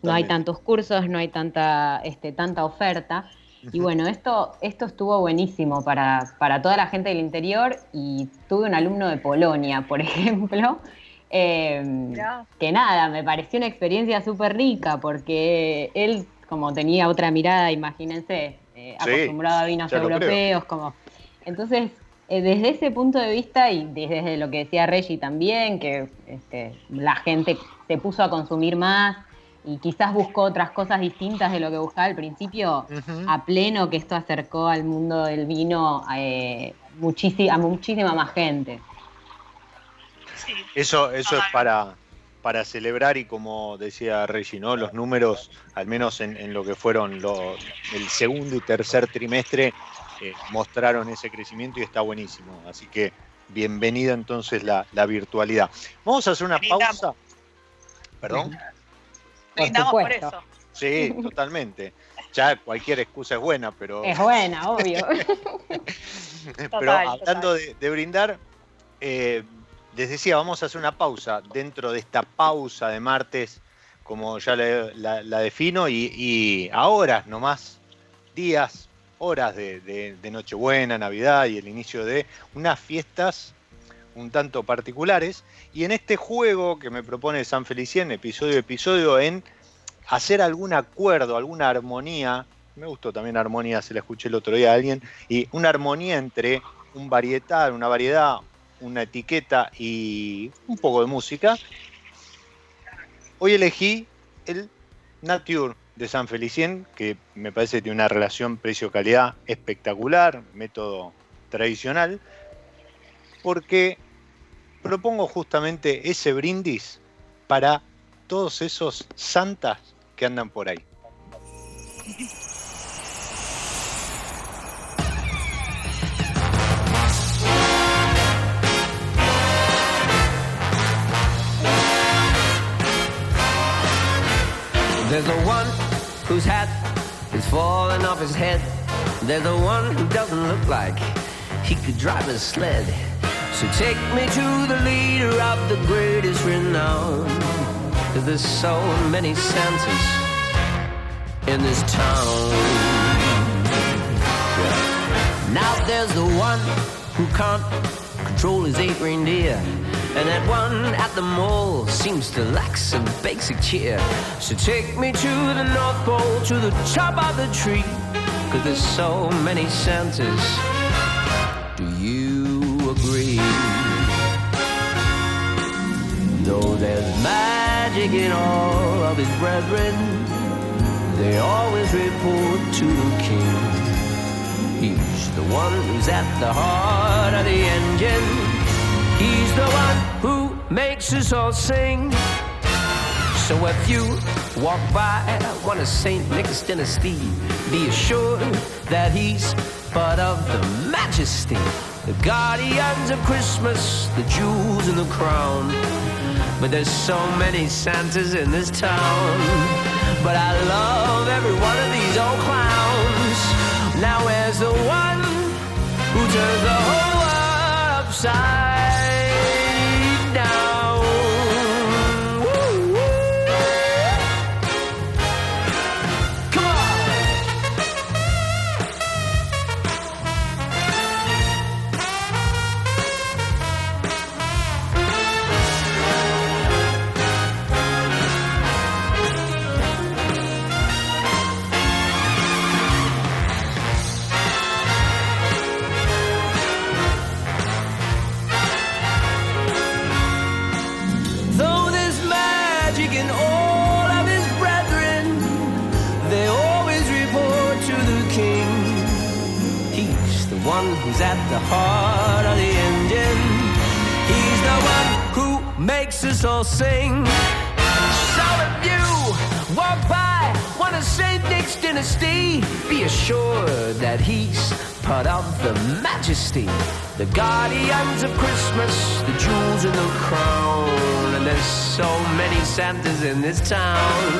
no hay tantos cursos, no hay tanta, este, tanta oferta. Y bueno, esto, esto estuvo buenísimo para, para toda la gente del interior y tuve un alumno de Polonia, por ejemplo, em, que nada, me pareció una experiencia súper rica porque él como tenía otra mirada, imagínense, eh, acostumbrado a vinos europeos, como entonces, eh, desde ese punto de vista y desde lo que decía Reggie también, que este, la gente se puso a consumir más y quizás buscó otras cosas distintas de lo que buscaba al principio, a pleno que esto acercó al mundo del vino eh, a muchísima más gente. Eso, eso es para, para celebrar y como decía Reggie, ¿no? los números, al menos en, lo que fueron el segundo y tercer trimestre, mostraron ese crecimiento y está buenísimo. Así que bienvenida entonces la, virtualidad. Vamos a hacer una pausa. ¿Perdón? Brindamos por, eso. Sí, totalmente. Ya cualquier excusa es buena, pero. Es buena, obvio. pero hablando De, brindar, eh, les decía, vamos a hacer una pausa dentro de esta pausa de martes, como ya la, defino, y, y ahora nomás, días, horas de, Nochebuena, Navidad y el inicio de unas fiestas un tanto particulares. Y en este juego que me propone San Felicien, episodio a episodio, en hacer algún acuerdo, alguna armonía, me gustó también armonía, se la escuché el otro día a alguien, y una armonía entre un varietal, una variedad, una etiqueta y un poco de música. Hoy elegí el Nature de San Felicien, que me parece que tiene una relación precio-calidad espectacular, método tradicional, porque propongo justamente ese brindis para todos esos santas que andan por ahí. Whose hat is falling off his head. There's the one who doesn't look like he could drive a sled. So take me to the leader of the greatest renown. Cause there's so many Santas in this town. Now there's the one who can't control his eight reindeer. And that one at the mall seems to lack some basic cheer. So take me to the North Pole, to the top of the tree. Cause there's so many Santas. Do you agree? Though there's magic in all of his brethren, they always report to the king. He's the one who's at the heart of the engine. He's the one who makes us all sing. So if you walk by one of St. Nicholas dynasty, be assured that he's part of the majesty, the guardians of Christmas, the jewels and the crown. But there's so many Santas in this town. But I love every one of these old clowns. Now where's the one who turns the whole world upside? Sing. So if you walk by one of St. Nick's dynasty, be assured that he's part of the majesty. The guardians of Christmas, the jewels in the crown. And there's so many Santas in this town.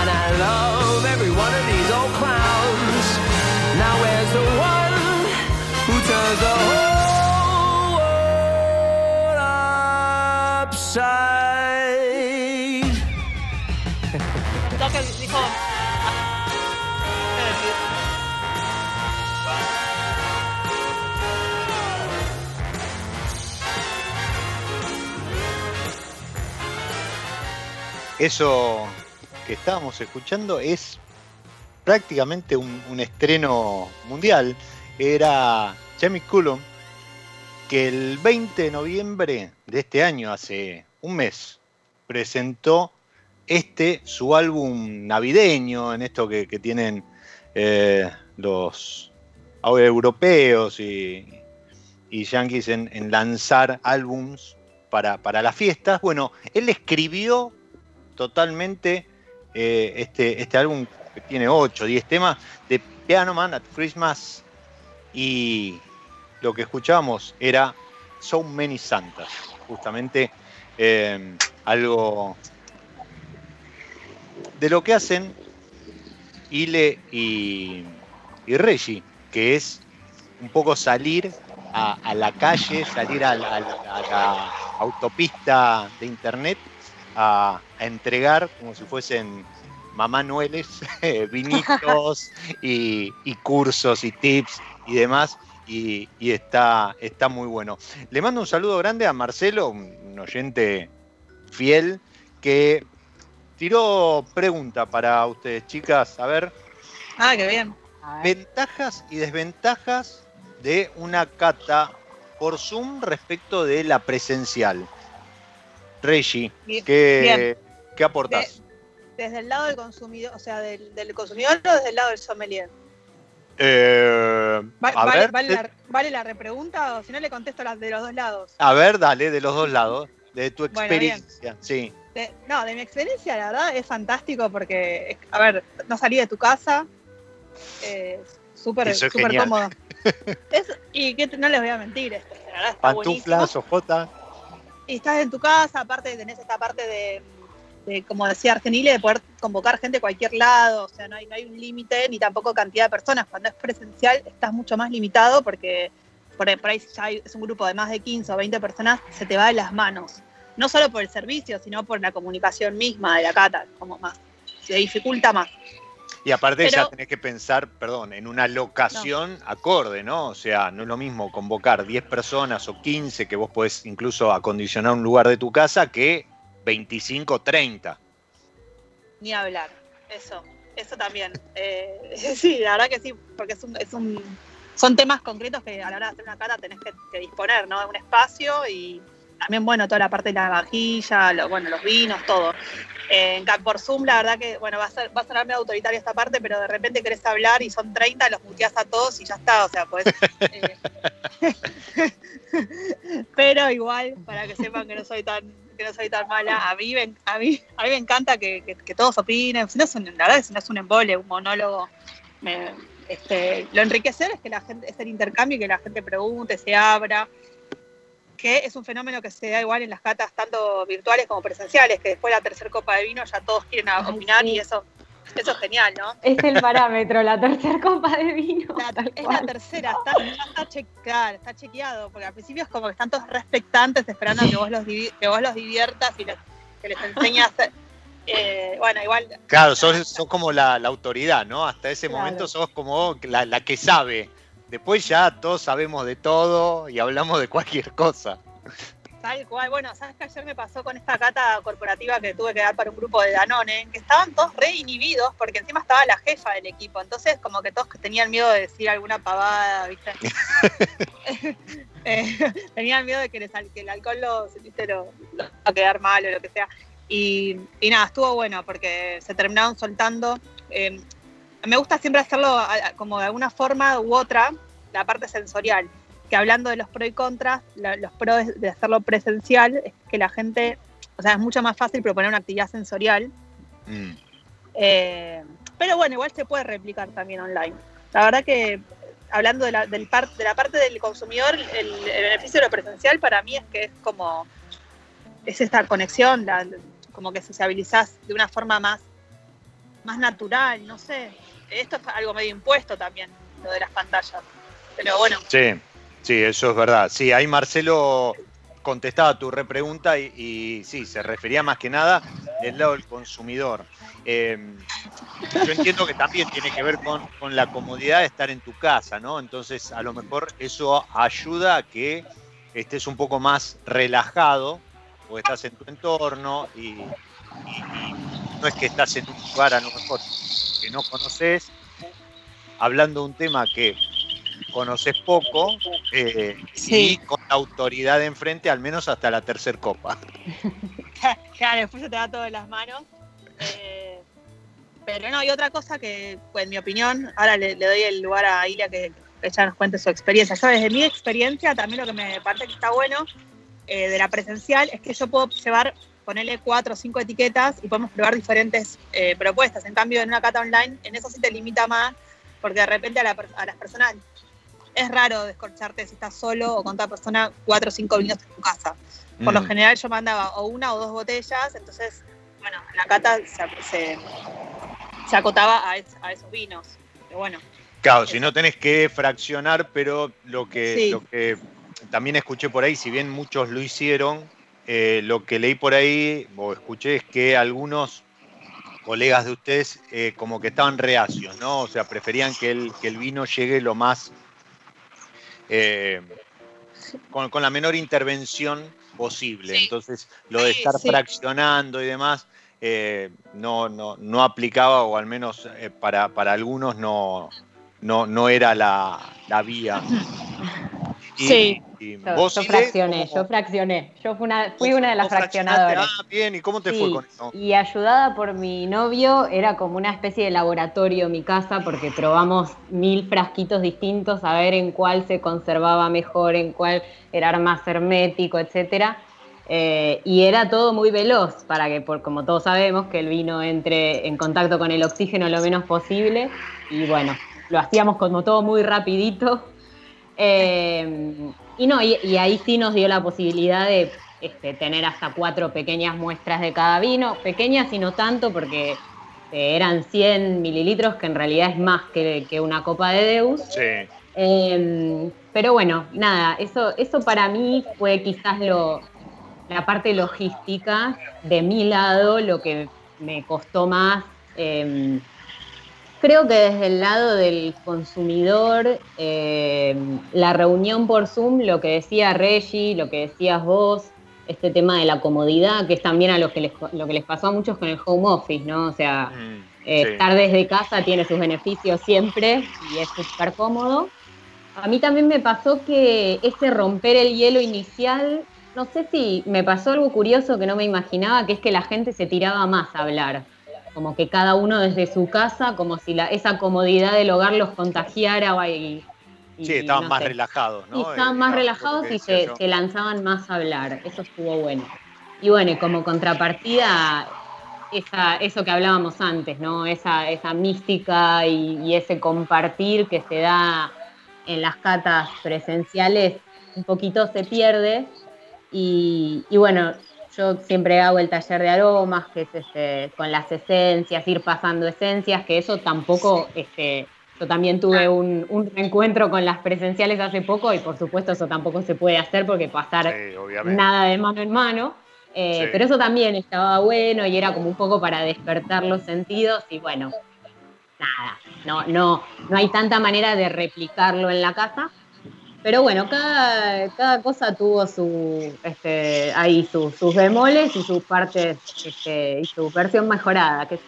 And I love every one of these old clowns. Now where's the one who turns the whole Eso que estábamos escuchando es prácticamente un, un estreno mundial. Era Jamie Cullum, que el 20 de noviembre de este año, hace un mes, presentó este, su álbum navideño, en esto que, que tienen eh, los europeos y, y yankees en, lanzar álbums para, para las fiestas. Bueno, él escribió totalmente eh, este, este álbum que tiene 8, 10 temas de Piano Man at Christmas y lo que escuchábamos era So Many Santas, justamente eh, algo de lo que hacen Ile y, y Reggie, que es un poco salir a, a la calle, salir a la, a autopista de internet a, a entregar como si fuesen mamá Noeles, eh, vinitos y, y cursos y tips y demás. Y, y está, está muy bueno. Le mando un saludo grande a Marcelo, un oyente fiel, que tiró pregunta para ustedes, chicas. A ver, Ah, qué bien. Ventajas y desventajas de una cata por Zoom respecto de la presencial. Reggie, Bien. ¿qué, ¿qué aportás? Desde el lado del consumidor, o sea, del, del consumidor o desde el lado del sommelier. Eh, Va- a, vale, ver, vale te- la, ¿Vale la repregunta o si no le contesto las de los dos lados? a ver, dale, de los dos lados, de tu Bueno, experiencia. sí. De- no, de mi experiencia, la verdad, es fantástico porque, a ver, no salí de tu casa, eh, súper es súper cómodo. Es- y que no les voy a mentir, este, la verdad está. Pantuflas, ojota. Y estás en tu casa, aparte tenés esta parte de, de, como decía Argenile, de poder convocar gente de cualquier lado, o sea, no hay, no hay un límite ni tampoco cantidad de personas. Cuando es presencial estás mucho más limitado porque por ahí, por ahí ya hay- es un grupo de más de 15 o 20 personas, se te va de las manos. No solo por el servicio, sino por la comunicación misma de la cata, como más. Se dificulta más. Y aparte ya Pero- tenés que pensar, perdón, en una locación acorde, ¿no? O sea, no es lo mismo convocar 10 personas o 15 que vos podés incluso acondicionar un lugar de tu casa que 25, 30. Ni hablar. Eso, eso también. Eh, sí, la verdad que sí, porque es un, es un, son temas concretos que a la hora de hacer una cata tenés que, disponer, ¿no? Un espacio y también, bueno, toda la parte de la vajilla, lo- bueno, los vinos, todo. Eh, en Cap por Zoom, la verdad que, bueno, va a, ser, va a sonar medio autoritaria esta parte, pero de repente querés hablar y son 30, los muteás a todos y ya está, o sea, pues... eh, pero igual, para que sepan que no soy tan que no soy tan mala, a mí a mí, a mí me encanta que, que- todos opinen, si no es un, la verdad que no es un embole, un monólogo, me- este, lo enriquecer es que la gente, es el intercambio y que la gente pregunte, se abra, que es un fenómeno que se da igual en las catas tanto virtuales como presenciales, que después de la tercera copa de vino ya todos quieren a- Ay, opinar sí. y eso, eso es genial, ¿no? Es el parámetro, la tercera copa de vino. La- es cual. la tercera, está, ya está, che- claro, está chequeado, porque al principio es como que están todos respectantes esperando a que vos los, que vos los diviertas y les- que les enseñas. Eh, bueno, igual. Claro, sos, sos como la, la autoridad, ¿no? Hasta ese Claro. momento sos como la, la que sabe. Después ya todos sabemos de todo y hablamos de cualquier cosa. Tal cual. Bueno, ¿sabes que ayer me pasó con esta cata corporativa que tuve que dar para un grupo de Danone? Que estaban todos re inhibidos porque encima estaba la jefa del equipo. Entonces, como que todos tenían miedo de decir alguna pavada, ¿viste? Eh, tenían miedo de que, les al- que el alcohol los, ¿viste? Lo, lo a quedar mal o lo que sea. Y, y nada, estuvo bueno porque se terminaron soltando. Eh, me gusta siempre hacerlo como de alguna forma u otra, la parte sensorial. Que hablando de los pros y contras, la- los pros de hacerlo presencial es que la gente, o sea, es mucho más fácil proponer una actividad sensorial. Mm. eh, pero bueno, igual se puede replicar también online. La verdad que hablando de la, del par- de la parte del consumidor, el, el beneficio de lo presencial para mí es que es como, es esta conexión, la- como que sociabilizás de una forma más, más natural, no sé. Esto es algo medio impuesto también, lo de las pantallas. Pero bueno, Sí, sí, eso es verdad. Sí, ahí Marcelo contestaba tu repregunta y, y sí, se refería más que nada del lado del consumidor. Eh, yo entiendo que también tiene que ver con, con la comodidad de estar en tu casa, ¿no? Entonces, a lo mejor eso ayuda a que estés un poco más relajado, porque estás en tu entorno y, y- y no es que estás en un lugar a lo mejor que no conoces, hablando de un tema que conoces poco eh, Sí. y con la autoridad de enfrente, al menos hasta la tercer copa. claro, después se te da todo en las manos. Eh, pero no, y otra cosa que, pues, en mi opinión, ahora le, le doy el lugar a Ilia que ella nos cuente su experiencia. Yo desde mi experiencia, también lo que me parece que está bueno eh, de la presencial es que yo puedo llevar, ponerle cuatro o cinco etiquetas y podemos probar diferentes eh, propuestas. En cambio, en una cata online, en eso sí te limita más, porque de repente a, la a las personas es raro descorcharte si estás solo o con otra persona cuatro o cinco vinos en tu casa. Por lo Mm. general yo mandaba o una o dos botellas, entonces, bueno, la cata se, se- se acotaba a, es- a esos vinos. Pero bueno, Claro, si no tenés que fraccionar, pero lo que, Sí. lo que también escuché por ahí, si bien muchos lo hicieron, eh, lo que leí por ahí o escuché es que algunos colegas de ustedes eh, como que estaban reacios, ¿no? O sea, preferían que el, que el vino llegue lo más... eh, con, con la menor intervención posible. Sí. Entonces, lo de estar sí. fraccionando y demás no, no, no aplicaba, o al menos para, para algunos no, no, no era la, la vía. Y- Sí. y Yo, vos, yo Ile, fraccioné, ¿cómo- yo fraccioné. Yo fui una, fui una de las fraccionadoras. Ah, bien, ¿y cómo te Sí, fue con eso? Y ayudada por mi novio, era como una especie de laboratorio mi casa, porque probamos mil frasquitos distintos a ver en cuál se conservaba mejor, en cuál era más hermético, etcétera. Eh, y era todo muy veloz para que, por, como todos sabemos, que el vino entre en contacto con el oxígeno lo menos posible. Y bueno, lo hacíamos como todo muy rapidito. Eh, y no, y, y ahí sí nos dio la posibilidad de este, tener hasta cuatro pequeñas muestras de cada vino, pequeñas y no tanto porque eh, eran 100 mililitros, que en realidad es más que, que una copa de Deus. Sí. Eh, pero bueno, nada, eso, eso para mí fue quizás lo, la parte logística de mi lado, lo que me costó más. eh, creo que desde el lado del consumidor, eh, la reunión por Zoom, lo que decía Reggie, lo que decías vos, este tema de la comodidad, que es también a lo que les, lo que les pasó a muchos con el home office, ¿no? O sea, Mm, eh, sí. Estar desde casa tiene sus beneficios siempre y es súper cómodo. A mí también me pasó que ese romper el hielo inicial, no sé si me pasó algo curioso que no me imaginaba, que es que la gente se tiraba más a hablar. Como que cada uno desde su casa, como si la, esa comodidad del hogar los contagiara y, y Sí, estaban no más sé. relajados, ¿no? Y estaban Eh, más relajados y se, lanzaban más a hablar. Eso estuvo bueno. Y bueno, y como contrapartida, esa, eso que hablábamos antes, ¿no? Esa, esa mística y, y ese compartir que se da en las catas presenciales, un poquito se pierde. Y, y bueno, yo siempre hago el taller de aromas, que es este, con las esencias, ir pasando esencias, que eso tampoco, este, yo también tuve un, un reencuentro con las presenciales hace poco y por supuesto eso tampoco se puede hacer porque pasar Sí, nada de mano en mano. Eh, Sí. Pero eso también estaba bueno y era como un poco para despertar los sentidos y bueno, nada, no, no, no hay tanta manera de replicarlo en la casa. Pero bueno, cada, cada cosa tuvo su, este, ahí sus, sus bemoles y sus partes este, y su versión mejorada. qué.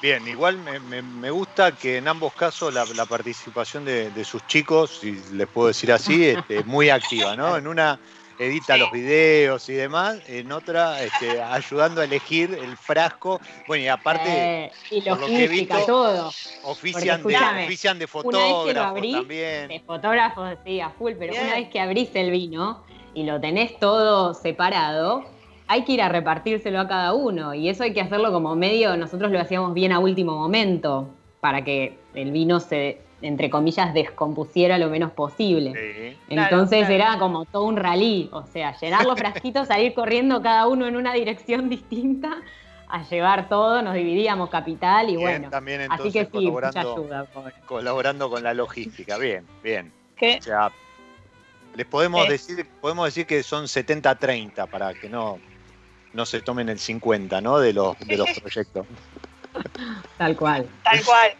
Bien, igual me, me- gusta que en ambos casos la, participación de, de sus chicos, si les puedo decir así, este, muy activa, ¿no? En una, edita Sí. los videos y demás, en otra este, ayudando a elegir el frasco. Bueno, y aparte Eh, y por lo que he logística, visto, todo. ofician, porque, de, ofician de fotógrafos también. De fotógrafos, sí, a full, pero Bien. una vez que abrís el vino y lo tenés todo separado, hay que ir a repartírselo a cada uno. Y eso hay que hacerlo como medio, nosotros lo hacíamos bien a último momento, para que el vino se, entre comillas, descompusiera lo menos posible. Sí. Entonces claro. era como todo un rally, o sea, llenar los frasquitos, salir corriendo cada uno en una dirección distinta, a llevar todo, nos dividíamos capital y Bien, bueno. también Así que sí, mucha colaborando, ayuda. pobre. colaborando con la logística. Bien, bien. ¿Qué? O sea, les podemos decir, podemos decir que son 70-30 para que no, no se tomen el 50, ¿no? De los, de los proyectos. Tal cual. Tal cual.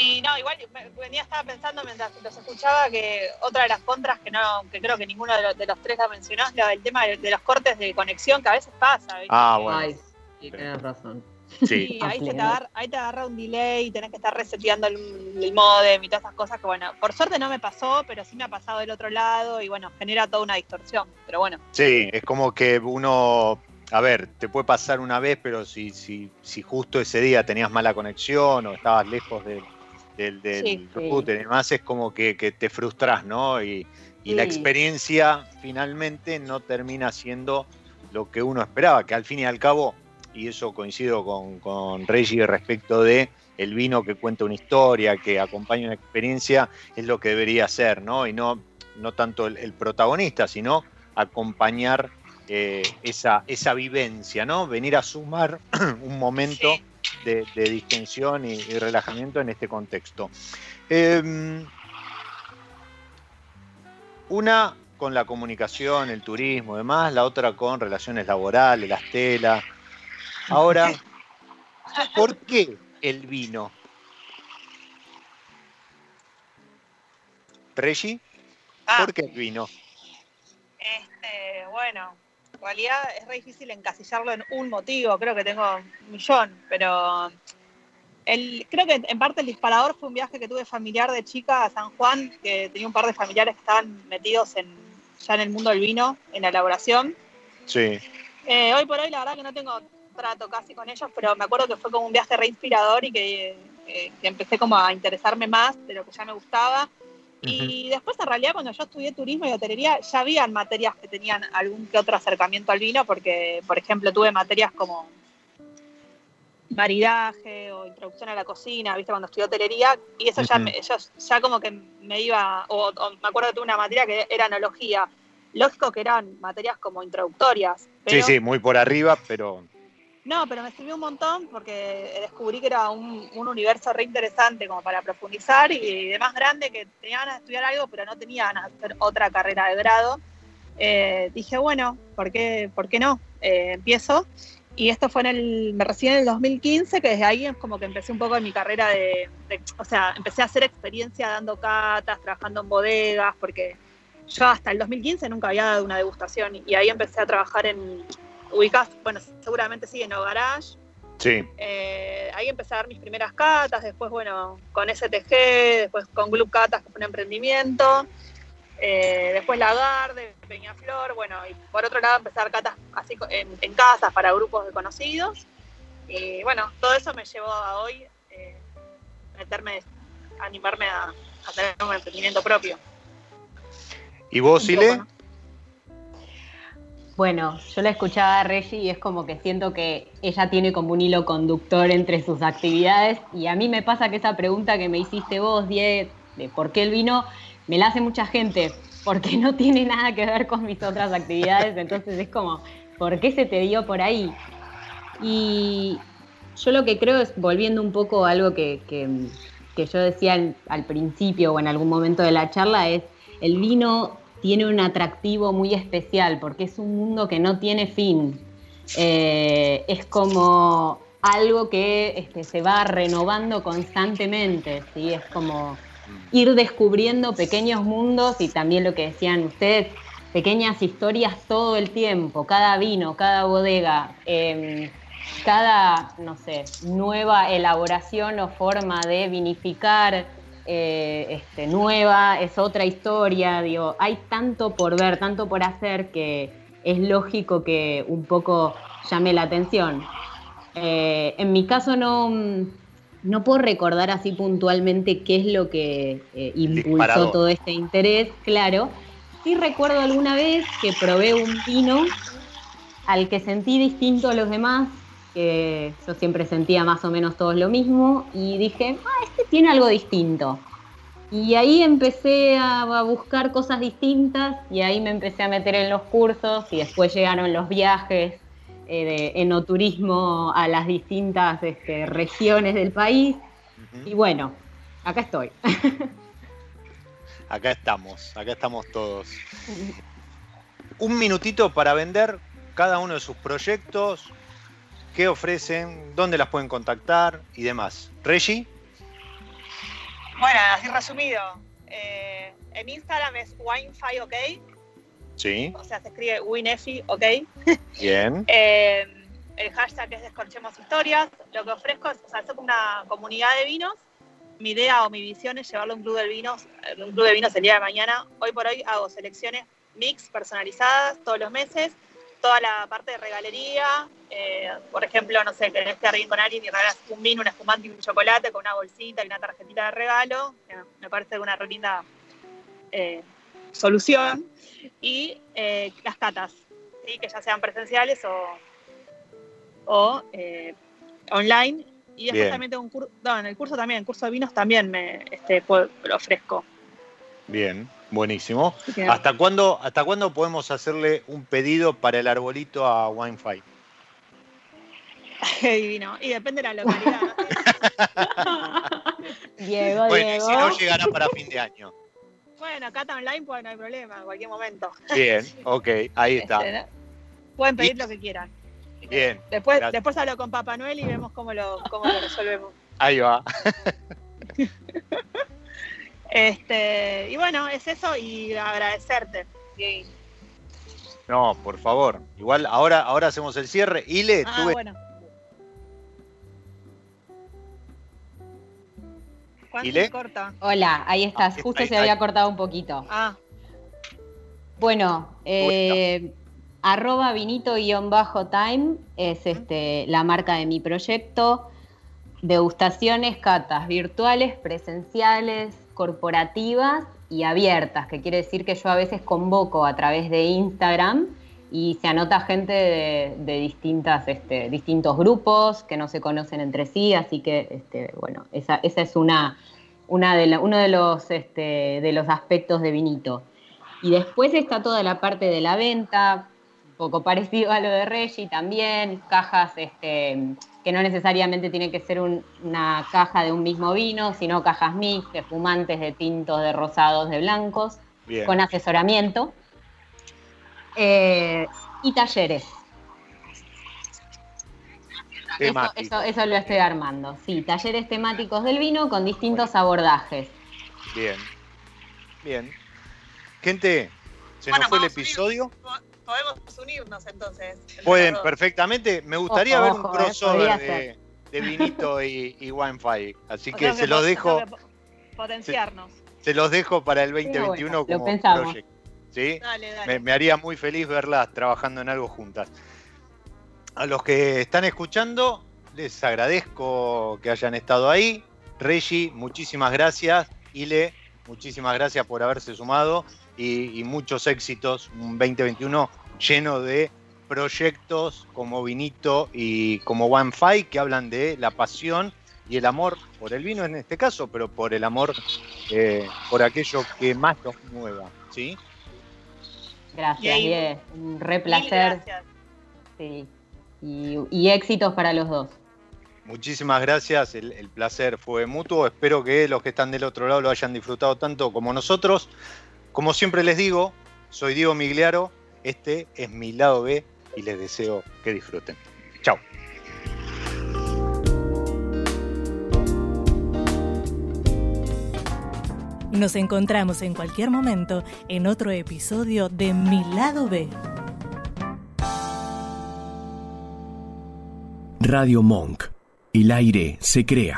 Y no, igual venía, estaba pensando mientras los escuchaba que otra de las contras que no, que creo que ninguno de los, de los tres la mencionó es el tema de, de los cortes de conexión que a veces pasa. ¿viste? Ah, bueno. Ay, sí, tenés razón. Sí. Sí, ahí, se te agarra, ahí te agarra un delay y tenés que estar reseteando el, el modem y todas esas cosas que, bueno, por suerte no me pasó, pero sí me ha pasado del otro lado y, bueno, genera toda una distorsión. Pero bueno, Sí, es como que uno, a ver, te puede pasar una vez, pero si, si, si justo ese día tenías mala conexión o estabas lejos del, del, del Sí, sí. router y demás, es como que, que te frustras, ¿no? Y, y la experiencia finalmente no termina siendo lo que uno esperaba, que al fin y al cabo, y eso coincido con, con Reggie respecto de el vino que cuenta una historia, que acompaña una experiencia, es lo que debería ser, ¿no? Y no, no tanto el, el protagonista, sino acompañar eh, esa, esa vivencia, ¿no? Venir a sumar un momento Sí. De, de distensión y, y relajamiento en este contexto. Eh, una con la comunicación, el turismo y demás, la otra con relaciones laborales, las telas. Ahora, ¿por qué el vino? Reggie, Ah, ¿por qué el vino? este, bueno, en realidad es re difícil encasillarlo en un motivo, creo que tengo un millón, pero el, creo que en parte el disparador fue un viaje que tuve familiar de chica a San Juan, que tenía un par de familiares que estaban metidos en, ya en el mundo del vino, en la elaboración. Sí, Eh, hoy por hoy la verdad que no tengo trato casi con ellos, pero me acuerdo que fue como un viaje re inspirador y que, eh, que empecé como a interesarme más de lo que ya me gustaba. Y después en realidad cuando yo estudié turismo y hotelería ya habían materias que tenían algún que otro acercamiento al vino, porque por ejemplo tuve materias como maridaje o introducción a la cocina, viste, cuando estudié hotelería, y eso ya, me, yo ya como que me iba, o, o me acuerdo que tuve una materia que era analogía. Lógico que eran materias como introductorias. sí, sí, muy por arriba, pero no, pero me sirvió un montón porque descubrí que era un, un universo re interesante como para profundizar y de más grande que tenía ganas de estudiar algo, pero no tenía ganas de hacer otra carrera de grado. Eh, dije, bueno, ¿por qué, por qué no? Eh, empiezo. Y esto fue en el, me recibí en el 2015, que desde ahí es como que empecé un poco en mi carrera de, de- o sea, empecé a hacer experiencia dando catas, trabajando en bodegas, porque yo hasta el 2015 nunca había dado una degustación y ahí empecé a trabajar en, ubicás, bueno, seguramente sí, en Ogarage. sí. Eh, ahí empecé a dar mis primeras catas, después, bueno, con STG, después con Club Catas, que fue un emprendimiento, eh, después Lagarde, Peñaflor, bueno, y por otro lado empecé a dar catas así en, en casas para grupos de conocidos. Y bueno, todo eso me llevó a hoy eh, meterme, animarme a, a tener un emprendimiento propio. ¿Y vos, Sile? ¿no? Bueno, yo la escuchaba a Reggie y es como que siento que ella tiene como un hilo conductor entre sus actividades y a mí me pasa que esa pregunta que me hiciste vos, Die, de por qué el vino, me la hace mucha gente, porque no tiene nada que ver con mis otras actividades, entonces es como, ¿por qué se te dio por ahí? Y yo lo que creo es, volviendo un poco a algo que, que- que yo decía al, al principio o en algún momento de la charla, es el vino tiene un atractivo muy especial porque es un mundo que no tiene fin. Eh, es como algo que este, se va renovando constantemente, ¿sí? Es como ir descubriendo pequeños mundos y también lo que decían ustedes, pequeñas historias todo el tiempo, cada vino, cada bodega, em, cada, no sé, nueva elaboración o forma de vinificar eh, este, nueva, es otra historia, digo, hay tanto por ver, tanto por hacer que es lógico que un poco llame la atención. Eh, en mi caso no, no puedo recordar así puntualmente qué es lo que eh, impulsó todo este interés, claro. Sí recuerdo alguna vez que probé un vino al que sentí distinto a los demás, que yo siempre sentía más o menos todos lo mismo, y dije, ah, este tiene algo distinto. Y ahí empecé a, a buscar cosas distintas y ahí me empecé a meter en los cursos y después llegaron los viajes eh, de enoturismo a las distintas este, regiones del país. Y bueno, acá estoy. Acá estamos, acá estamos todos. Un minutito para vender cada uno de sus proyectos, qué ofrecen, dónde las pueden contactar y demás. Reggie, Bueno, así resumido. eh, en Instagram es WineFi OK, sí, o sea, se escribe WinEfi OK. bien, Eh, el hashtag es Descorchemos Historias. Lo que ofrezco es, o sea, una comunidad de vinos. Mi idea o mi visión es llevarlo a un club de vinos, un club de vinos el día de mañana. Hoy por hoy hago selecciones mix personalizadas todos los meses, toda la parte de regalería. eh, por ejemplo, no sé, querés quedar bien con alguien y regalas un vino, un espumante y un chocolate con una bolsita y una tarjetita de regalo. que me parece una re linda eh, solución. Y eh, las catas, ¿sí? que ya sean presenciales o, o eh, online. Y después Bien. también tengo un curso, no, en el curso también, el curso de vinos también me este, puedo- lo ofrezco. bien, buenísimo. ¿Hasta cuándo, ¿Hasta cuándo podemos hacerle un pedido para el arbolito a WineFi? Qué divino. Y depende de la localidad. Diego, Bueno, y Diego. si no, llegará para fin de año. bueno, cata online, pues no hay problema, en cualquier momento. Bien, ok, ahí está. Este. Pueden pedir Y- lo que quieran. Bien, Después, Gracias. después hablo con Papá Noel y vemos cómo lo, cómo lo resolvemos. ahí va. Este, y bueno, es eso y agradecerte. No, por favor. Igual ahora, ahora hacemos el cierre. Ile, ah, tuve bueno. ¿Cuánto ¿Y le? se corta? Hola, ahí estás. Ah, Justo ahí- se había cortado un poquito. Ah, Bueno, eh, arroba vinito-time es este, la marca de mi proyecto. Degustaciones, catas virtuales, presenciales, corporativas y abiertas, que quiere decir que yo a veces convoco a través de Instagram y se anota gente de, distintas, este, distintos grupos que no se conocen entre sí, así que, este, bueno, esa, esa es una, una de uno de los, este, de los aspectos de Vinito. Y después está toda la parte de la venta, poco parecido a lo de Reggie también, cajas este, que no necesariamente tiene que ser un- una caja de un mismo vino, sino cajas mix, de fumantes, de tintos, de rosados, de blancos, Bien. con asesoramiento. Eh, y talleres. Eso, eso, eso lo estoy armando. Sí, talleres temáticos del vino con distintos abordajes. Bien. Bien. Gente, se Bueno, nos fue el episodio. Podemos unirnos entonces. Pueden perfectamente. Me gustaría Ojo, ver un ojo, crossover de, de vinito y, y WineFi. Así O que se los dejo, que Potenciarnos. se los dejo para el bueno, 2021 lo como pensamos. proyecto. ¿Sí? Dale, dale. Me, me haría muy feliz verlas trabajando en algo juntas. A los que están escuchando, les agradezco que hayan estado ahí. Reggie, muchísimas gracias. Ile, muchísimas gracias por haberse sumado y, y muchos éxitos. Un 2021 lleno de proyectos como Vinito y como OneFi que hablan de la pasión y el amor por el vino en este caso, pero por el amor eh, por aquello que más nos mueva. ¿sí? Gracias, Diego. Un re placer. Sí. Y, y éxitos para los dos. Muchísimas gracias, el, el placer fue mutuo. Espero que los que están del otro lado lo hayan disfrutado tanto como nosotros. Como siempre les digo, soy Diego Migliaro, este es mi lado B y les deseo que disfruten. Chao. Nos encontramos en cualquier momento en otro episodio de Mi lado B. Radio Monk. El aire se crea.